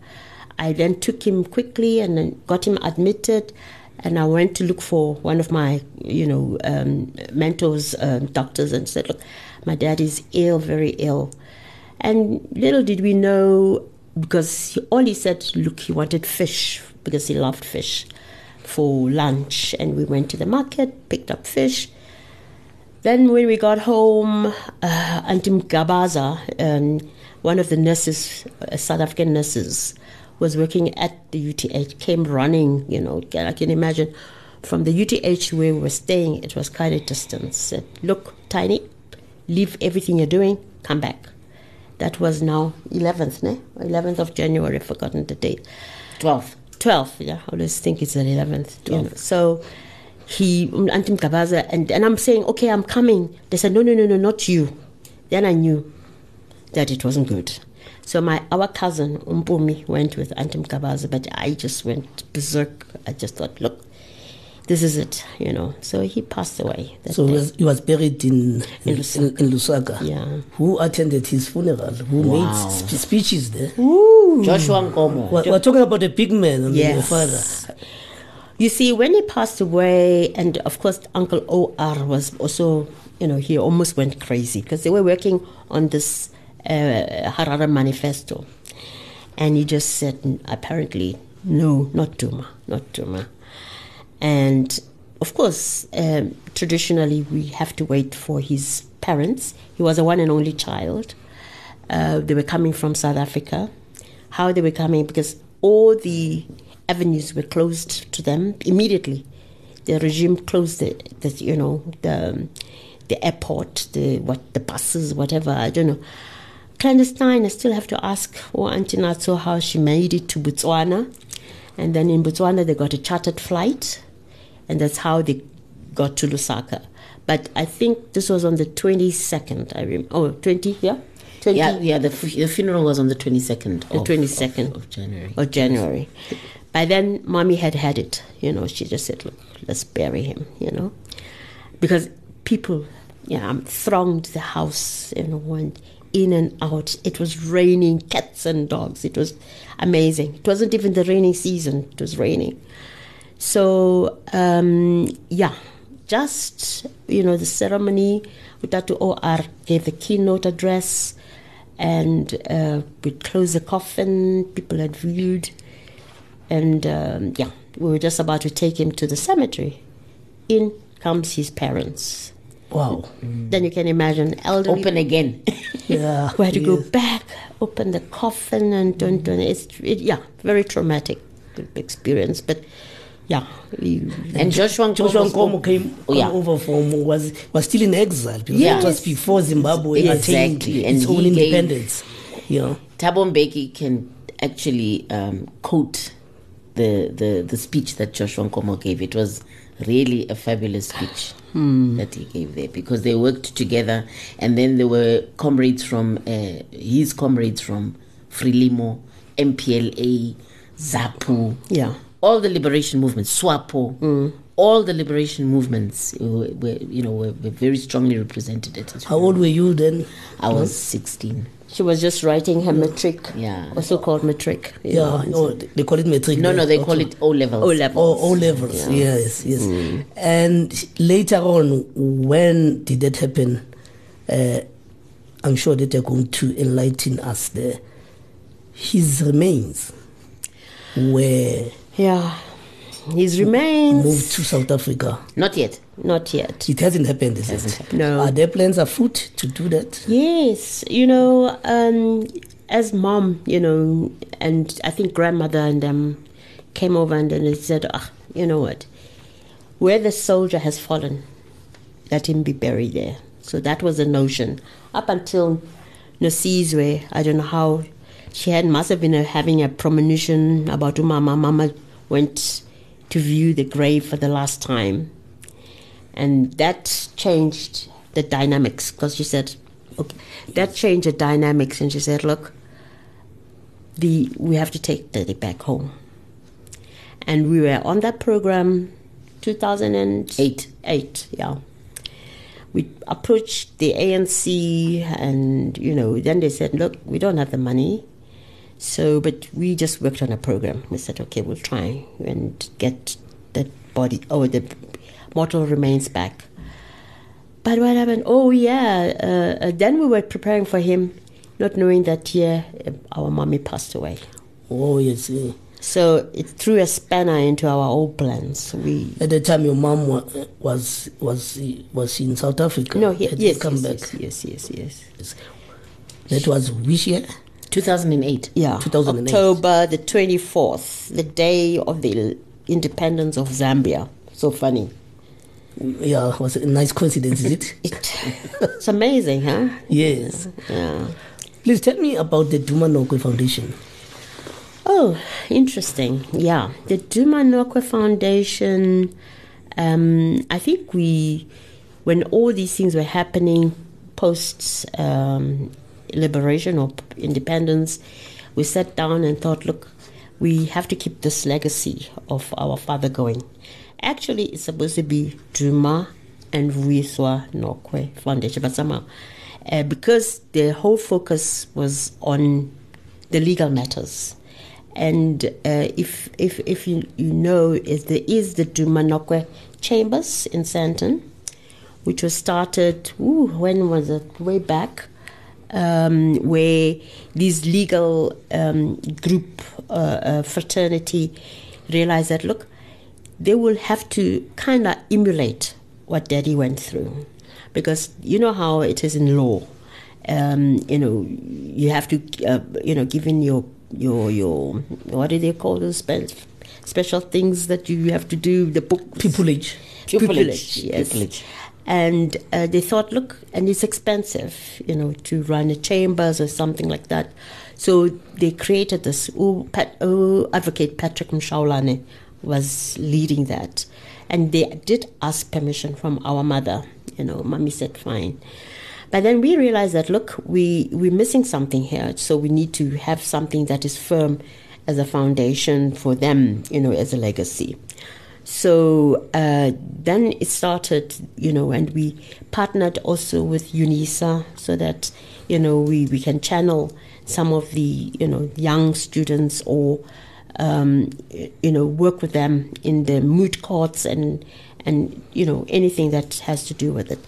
I then took him quickly and then got him admitted. And I went to look for one of my, you know, um, mentors, um, doctors, and said, "Look, my dad is ill, very ill." And little did we know, because he, all he said, look, he wanted fish because he loved fish for lunch. And we went to the market, picked up fish. Then when we got home, uh, Auntie Gabaza, um, one of the nurses, uh, South African nurses, was working at the UTH, came running, you know, I can imagine from the UTH where we were staying, it was quite a distance. Said, look, Tiny, leave everything you're doing, come back. That was now 11th, ne? 11th of January, I've forgotten the date. 12th. 12th, yeah. I always think it's the 11th. You know. So he, Antim Kabaza, and, and I'm saying, okay, I'm coming. They said, no, no, no, no, not you. Then I knew that it wasn't good. So my our cousin Umpumi went with Antim Kabaza, but I just went berserk. I just thought, look, this is it, you know. So he passed away. that So he day. was, he was buried in in, in, Lusaka. in Lusaka. Yeah. Who attended his funeral? Who Wow. made sp- speeches there? Joshua Nkomo. We're, we're talking about a big man, I mean, Yes. your father. You see, when he passed away, and of course, Uncle O.R. was also, you know, he almost went crazy because they were working on this uh, Harare manifesto. And he just said, apparently, no, not Duma, not Duma. And of course, um, traditionally, we have to wait for his parents. He was a one and only child. Uh, they were coming from South Africa. How they were coming, because all the avenues were closed to them immediately. The regime closed the, the you know, the, the airport, the what, the buses, whatever. I don't know. Clandestine. I still have to ask oh, Auntie Natso how she made it to Botswana, and then in Botswana they got a chartered flight, and that's how they got to Lusaka. But I think this was on the 22nd. I remember. Oh, 20, yeah? 20 Yeah, yeah. The, f- the funeral was on the 22nd. The of, 22nd. of, of January. of January. By then, mommy had had it. You know, she just said, "Look, let's bury him." You know, because people, you know, um, thronged the house and went in and out. It was raining, cats and dogs. It was amazing. It wasn't even the rainy season. It was raining. So um, yeah, just you know the ceremony. Utatu OR gave the keynote address, and uh, we closed the coffin. People had viewed, and um, yeah, we were just about to take him to the cemetery. In comes his parents. Wow. Then you can imagine elderly. Open again. Yeah. We had to go back, open the coffin, and dun, dun. It's it, yeah, very traumatic experience. But yeah, and Joshua Nkomo. Joshua Nkomo came yeah. over from was was still in exile because Yeah. it was before Zimbabwe Exactly, attained and its own independence. Know. Thabo Mbeki can actually um, quote the, the, the speech that Joshua Nkomo gave. It was really a fabulous speech that he gave there because they worked together and then there were comrades from, uh, his comrades from Frelimo, MPLA, ZAPU, yeah. All the liberation movements, SWAPO, all the liberation movements were, were you know, were, were very strongly represented at his How old were you then? I was 16. She was just writing her matric, Yeah. also called matric. you Yeah, know. no, they call it matric. No, no, they call it O levels. O level. Oh, O levels, yes, yes. And later on, when did that happen? Uh, I'm sure that they're going to enlighten us there. His remains were Yeah, his remains. moved to South Africa. Not yet. Not yet. It hasn't happened, is Hasn't it? happened. No. Are there plans afoot to do that? Yes, you know, um, as mom, you know, and I think grandmother and them came over and then they said, ah, you know what, where the soldier has fallen, let him be buried there. So that was the notion. Up until Nosizwe, I don't know how, she had must have been uh, having a premonition about Mama. Mama went to view the grave for the last time and that changed the dynamics because she said okay that changed the dynamics and she said look the we have to take Daddy back home and we were on that program 2008 Eight. eight yeah we approached the ANC, and you know, then they said, "Look, we don't have the money." So, but we just worked on a program. We said, "Okay, we'll try and get the body or the mortal remains back." But what happened? Oh yeah, uh, uh, then we were preparing for him, not knowing that yeah, our mommy passed away. Oh, yes. eh. So it threw a spanner into our old plans. We At the time, your mom wa- was was was in South Africa. no, he, Had yes, come yes, back. yes, yes, yes, yes. That was which year? 2008. Yeah, 2008. October the twenty fourth, the day of the independence of Zambia. So funny. Yeah, it was a nice coincidence, is it? It, it's amazing, huh? yes. Yeah. Please tell me about the Duma Nokwe Foundation. Oh, interesting. Yeah, the Duma Nokwe Foundation. Um, I think we, when all these things were happening post um, liberation or independence, we sat down and thought, look, we have to keep this legacy of our father going. Actually, it's supposed to be Duma and Vuiswa Nokwe Foundation, but somehow, uh, because the whole focus was on the legal matters. And uh, if if if you, you know, is there is the Duma Nokwe Chambers in Sandton, which was started. Ooh, when was it? Way back, um, where these legal um, group uh, uh, fraternity realized that look, they will have to kind of emulate what Daddy went through, because you know how it is in law. Um, you know, you have to, uh, you know, give in your your your what do they call those spe- special things that you have to do? The book Pupillage. Pupillage. yes. Pupillage. And uh, they thought, look, and it's expensive, you know, to run a chambers or something like that. So they created this. Pat, Advocate Patrick Mtshaulana was leading that, and they did ask permission from our mother. You know, mommy said fine. But then we realized that look, we we're missing something here, so we need to have something that is firm as a foundation for them, you know, as a legacy. So uh, then it started, you know, and we partnered also with UNISA so that, you know, we, we can channel some of the, you know, young students or, um, you know, work with them in the moot courts and, and, you know, anything that has to do with it.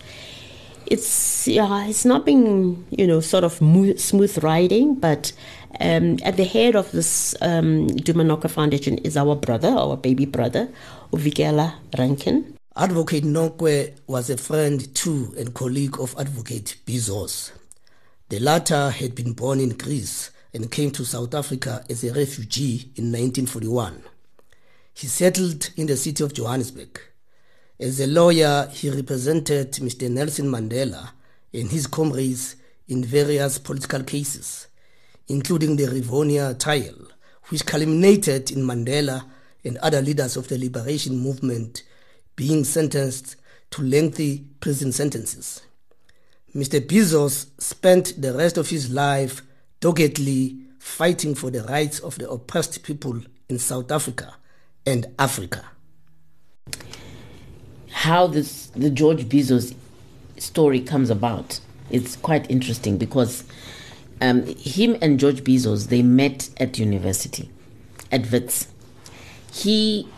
It's yeah, it's not been you know sort of smooth riding, but um, at the head of this um, Duma Nokwe Foundation is our brother, our baby brother, Uvikela Rankin. Advocate Nokwe was a friend to and colleague of Advocate Bizos. The latter had been born in Greece and came to South Africa as a refugee in 1941. He settled in the city of Johannesburg. As a lawyer, he represented Mr. Nelson Mandela and his comrades in various political cases, including the Rivonia trial, which culminated in Mandela and other leaders of the liberation movement being sentenced to lengthy prison sentences. Mr. Bizos spent the rest of his life doggedly fighting for the rights of the oppressed people in South Africa and Africa. how this the George Bizos story comes about. It's quite interesting because um, him and George Bizos they met at university at Wits. He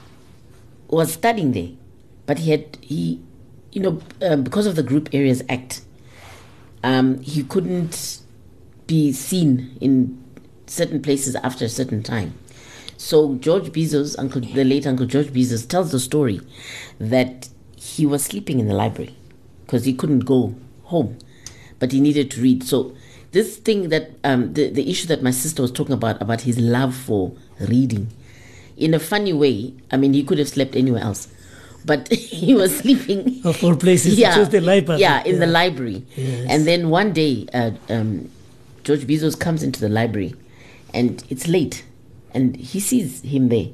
was studying there, but he had he, you know, um, because of the Group Areas Act, um, he couldn't be seen in certain places after a certain time. So George Bizos, Uncle the late Uncle George Bizos, tells the story that he was sleeping in the library because he couldn't go home, but he needed to read. So this thing that um, the the issue that my sister was talking about about his love for reading, in a funny way. I mean, he could have slept anywhere else, but he was sleeping. Of all places, chose the library. Yeah, in the library. Yes. And then one day, uh, um, George Bizos comes into the library, and it's late, and he sees him there,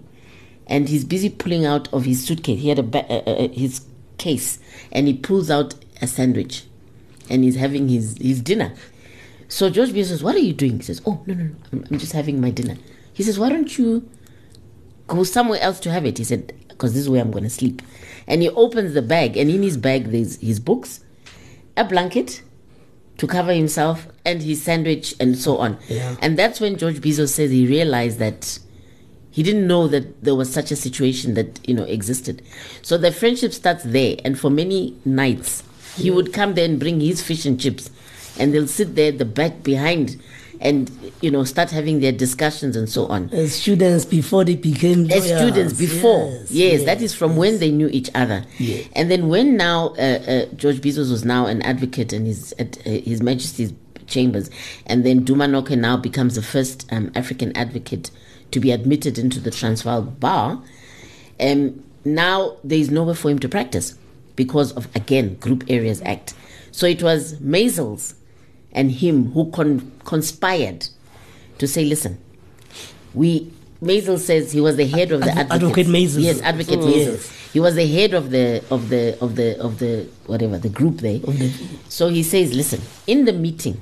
and he's busy pulling out of his suitcase. He had a ba- uh, uh, his case, and he pulls out a sandwich, and he's having his his dinner. So George Bizos says, "What are you doing?" He says, "Oh no no no, I'm, I'm just having my dinner." He says, "Why don't you go somewhere else to have it?" He said, "Because this is where I'm going to sleep." And he opens the bag, and in his bag there's his books, a blanket to cover himself and his sandwich and so on. Yeah. And that's when George Bizos says he realized that he didn't know that there was such a situation that you know existed. So the friendship starts there, and for many nights he would come there and bring his fish and chips, and they'll sit there at the back behind, and you know start having their discussions and so on. As students before they became As students before, Yes, yes, that is from when they knew each other. And then when now uh, uh, George Bizos was now an advocate and he's at uh, His Majesty's chambers, and then Duma Nokwe now becomes the first um, African advocate to be admitted into the Transvaal bar. Um, now there is nowhere for him to practice because of again Group Areas Act. So it was Maisels and him who con- conspired to say, listen, we Maisel says he was the head of the Adv- Advocate Maisels. Yes, Advocate Mm. Maisels. He was the head of the of the of the of the whatever the group there. The- so he says, listen, in the meeting,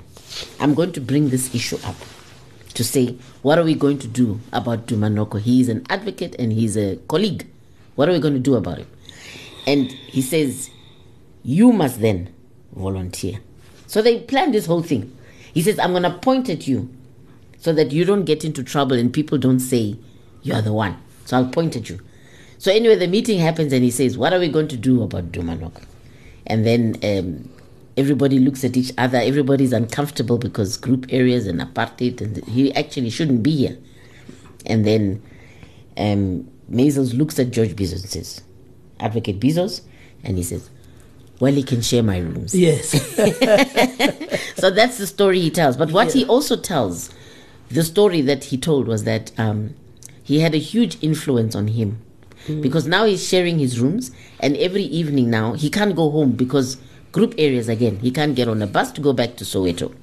I'm going to bring this issue up to say, what are we going to do about Duma Nokwe? He is an advocate and he's a colleague. What are we going to do about it? And he says, you must then volunteer. So they planned this whole thing. He says, I'm going to point at you so that you don't get into trouble and people don't say you are the one. So I'll point at you. So anyway, the meeting happens and he says, "What are we going to do about Duma Nokwe?" And then um, everybody looks at each other. Everybody's uncomfortable because group areas and apartheid, and he actually shouldn't be here. And then um, looks at George Bizos and says, "Advocate Bizos," and he says, "Well, he can share my rooms." Yes. so that's the story he tells. But what he also tells, the story that he told was that um, he had a huge influence on him because now he's sharing his rooms, and every evening now he can't go home because group areas again. He can't get on a bus to go back to Soweto,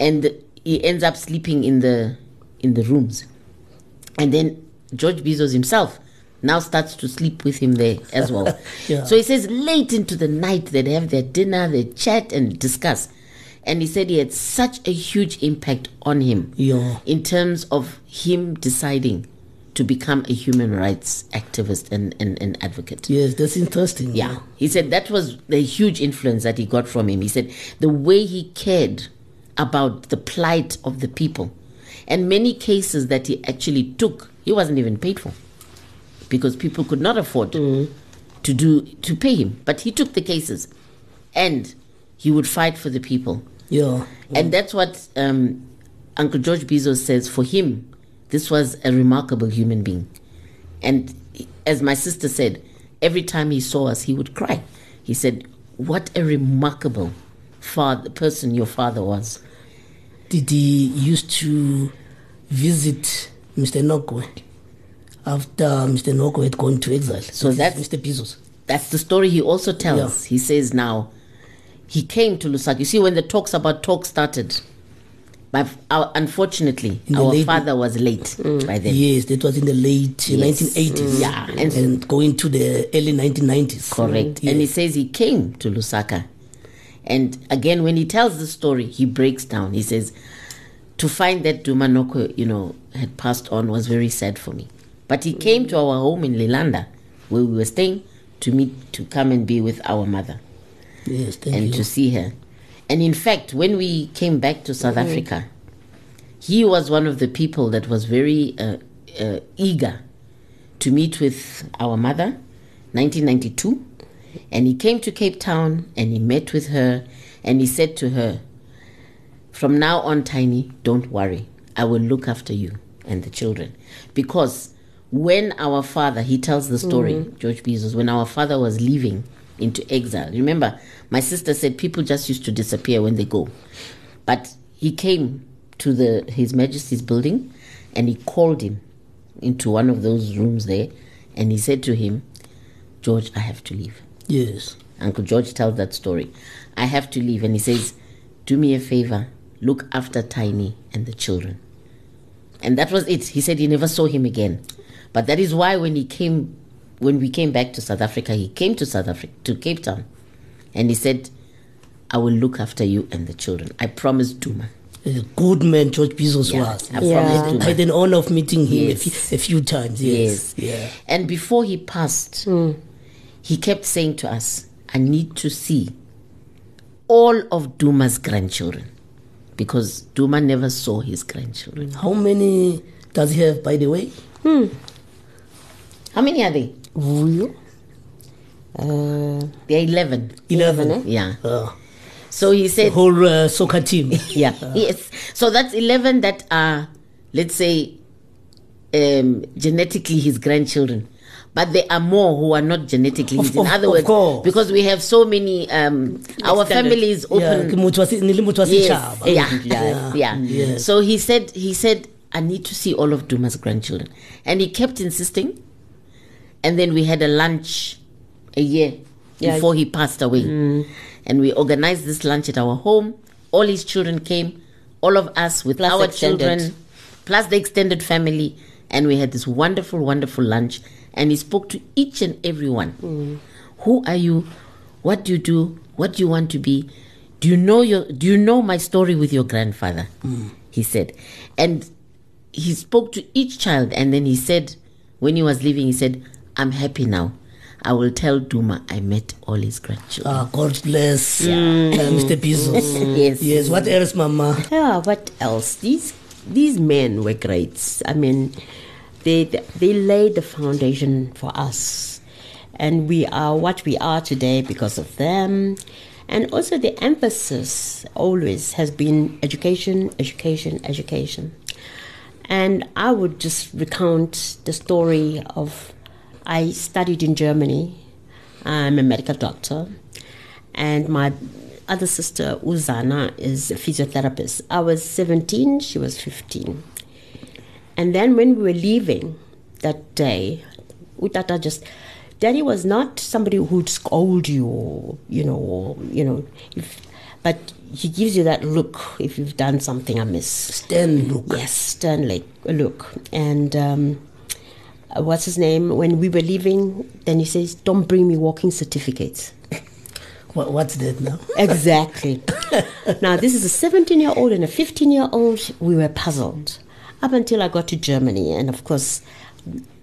and he ends up sleeping in the in the rooms, and then George Bizos himself. Now starts to sleep with him there as well. Yeah. So he says late into the night they'd have their dinner, they chat and discuss. And he said he had such a huge impact on him Yeah. in terms of him deciding to become a human rights activist and, and, and advocate. yes, that's interesting. Yeah. He said that was the huge influence that he got from him. He said the way he cared about the plight of the people and many cases that he actually took, he wasn't even paid for because people could not afford to do to pay him. But he took the cases and he would fight for the people. Yeah. And that's what um, Uncle George Bizos says for him, this was a remarkable human being. And as my sister said, every time he saw us, he would cry. He said, What a remarkable father, person your father was. Did he used to visit Mr. Nokwe after Mr. Nokwe had gone to exile? So That that's- Mr. Bizos. That's the story he also tells. He says now, he came to Lusaka. You see, when the talks about talk started, my, our, uh, unfortunately, our late- father was late mm. by then. Yes, that was in the late Yes. 1980s. Mm. Yeah, and- and, going to the early 1990s. Correct. Yes. And he says he came to Lusaka. And again, when he tells the story, he breaks down. He says, to find that Duma Nokwe, you know, had passed on was very sad for me. But he came to our home in Lilanda, where we were staying, to meet, to come and be with our mother yes, thank and you. to see her. And in fact, when we came back to South Africa, he was one of the people that was very uh, uh, eager to meet with our mother, 1992. And he came to Cape Town and he met with her and he said to her, From now on, Tiny, don't worry. I will look after you and the children. Because when our father, he tells the story, mm-hmm. George Bizos, when our father was leaving into exile, remember, my sister said people just used to disappear when they go. But he came to the His Majesty's building and he called him into one of those rooms there and he said to him, George, I have to leave. Yes. Uncle George tells that story. I have to leave. And he says, Do me a favor, look after Tiny and the children. And that was it. He said he never saw him again. But that is why when he came, when we came back to South Africa, he came to South Africa, to Cape Town. And he said, I will look after you and the children. I promise Duma. A good man George Bizos Yeah, was. I Yeah. promise I had an honor of meeting him a, few, a few times. Yes. Yeah. And before he passed, hmm. he kept saying to us, I need to see all of Duma's grandchildren because Duma never saw his grandchildren. How many does he have, by the way? Hmm. How many are they? Vuyo. Uh, They're 11. 11. eh? Yeah. Uh, So he the said, whole uh, soccer team. yeah, yes. So that's 11 that are, let's say, um, genetically his grandchildren. But there are more who are not genetically Of- In other of words, course. because we have so many, um, our Extended. family is Yeah, open. ke motho wa se- nele motho wa Yes, setjhaba. yeah, yeah, yeah. So he said, he said, I need to see all of Duma's grandchildren, and he kept insisting. And then we had a lunch a year Yeah. before he passed away, mm. and we organized this lunch at our home. All his children came, all of us with Plus our extended. children, plus the extended family, and we had this wonderful, wonderful lunch. And he spoke to each and every one. Mm. Who are you? What do you do? What do you want to be? Do you know your? Do you know my story with your grandfather? Mm. He said, and he spoke to each child, and then he said, when he was leaving, he said, "I'm happy now. I will tell Duma I met all his grandchildren." Ah, God bless uh, Mr. Bizos. Yes. Yes. What else, Mama? yeah, what else? These these men were great. I mean, they they laid the foundation for us, and we are what we are today because of them. And also, the emphasis always has been education, education, education. And I would just recount the story of I studied in Germany. I'm a medical doctor. And my other sister, Uzana, is a physiotherapist. I was 17, she was 15. And then when we were leaving that day, Utata just, Daddy was not somebody who'd scold you or, you know, or, you know, if, but he gives you that look if you've done something amiss. Stan look. Yes, Sternly look. And um, uh, what's his name? When we were leaving, then he says, "Don't bring me walking certificates." What, what's that now? Exactly. now this is a 17-year-old and a 15-year-old. We were puzzled up until I got to Germany, and of course.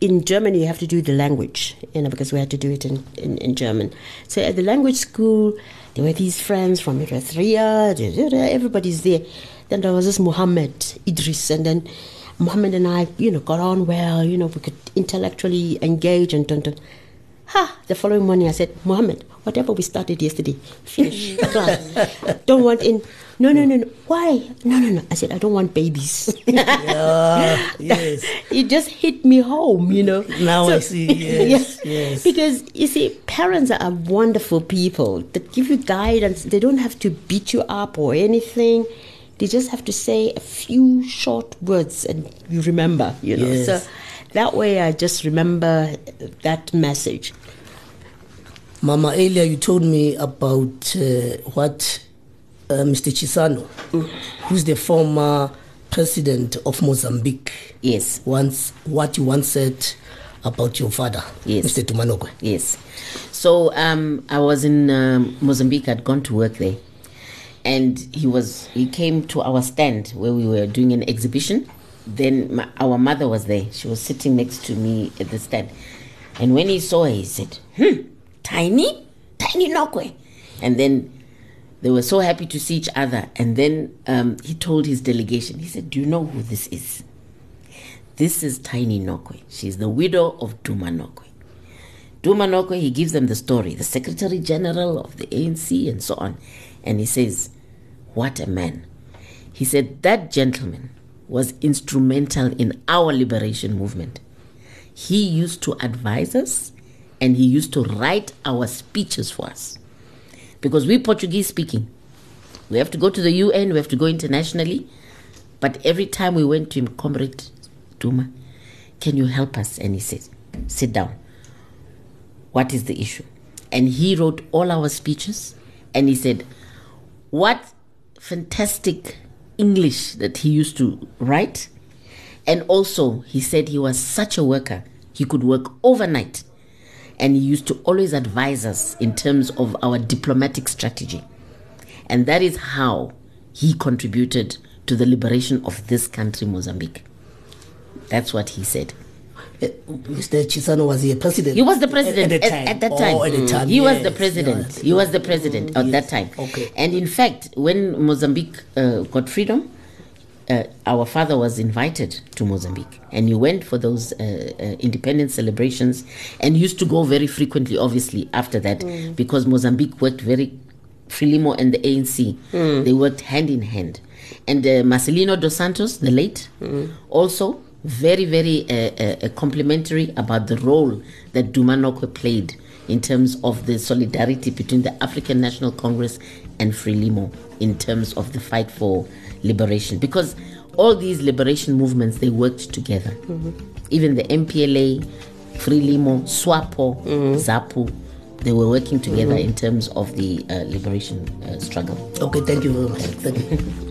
In Germany, you have to do the language, you know, because we had to do it in, in, in German. So at the language school, there were these friends from Eritrea, everybody's there. Then there was this Muhammad Idris, and then Muhammad and I, you know, got on well. You know, we could intellectually engage and dun, dun. Ha! The following morning, I said, Mohammed, whatever we started yesterday, finish mm. class. Don't want in. No, no, no, no. Why? No, no, no. I said, I don't want babies. Yeah, yes. it just hit me home, you know. Now I see, yes, Yeah. yes. Because you see, parents are wonderful people that give you guidance. They don't have to beat you up or anything. They just have to say a few short words and you remember, you know. Yes. So that way I just remember that message. Mama, earlier you told me about uh, what uh, Mr. Chissano, who's the former president of Mozambique, Yes. once what you once said about your father, Yes. Mr. Duma Nokwe. Yes. So um, I was in um, Mozambique. I'd gone to work there, and he was he came to our stand where we were doing an exhibition. Then my, our mother was there. She was sitting next to me at the stand, and when he saw her, he said, "Hmm, tiny, tiny Nokwe," and then. They were so happy to see each other. And then um, he told his delegation, he said, Do you know who this is? This is Tiny Nokwe. She's the widow of Duma Nokwe. Duma Nokwe, he gives them the story, the Secretary General of the ANC and so on. And he says, What a man. He said, That gentleman was instrumental in our liberation movement. He used to advise us and he used to write our speeches for us. Because we Portuguese speaking, we have to go to the UN, we have to go internationally. But every time we went to him, Comrade Duma, can you help us? And he said, Sit down. What is the issue? And he wrote all our speeches and he said, What fantastic English that he used to write. And also, he said he was such a worker, he could work overnight. And he used to always advise us in terms of our diplomatic strategy. And that is how he contributed to the liberation of this country, Mozambique. That's what he said. Mr. Chissano was he a president? He was the president at, at, the time. at that time. Oh, at the time. He was the president. yes. He was the president at yes. that time. Okay. And in fact, when Mozambique uh, got freedom, uh, our father was invited to Mozambique, and he went for those uh, uh, independence celebrations, and used to go very frequently. Obviously, after that, because Mozambique worked very Frelimo and the ANC, they worked hand in hand. And uh, Marcelino dos Santos, the late, also very, very uh, uh, uh, complimentary about the role that Duma Nokwe played in terms of the solidarity between the African National Congress and Frelimo in terms of the fight for liberation. Because all these liberation movements, they worked together. Even the MPLA, Frelimo, SWAPO, ZAPU, they were working together in terms of the uh, liberation uh, struggle. Okay, thank you very much.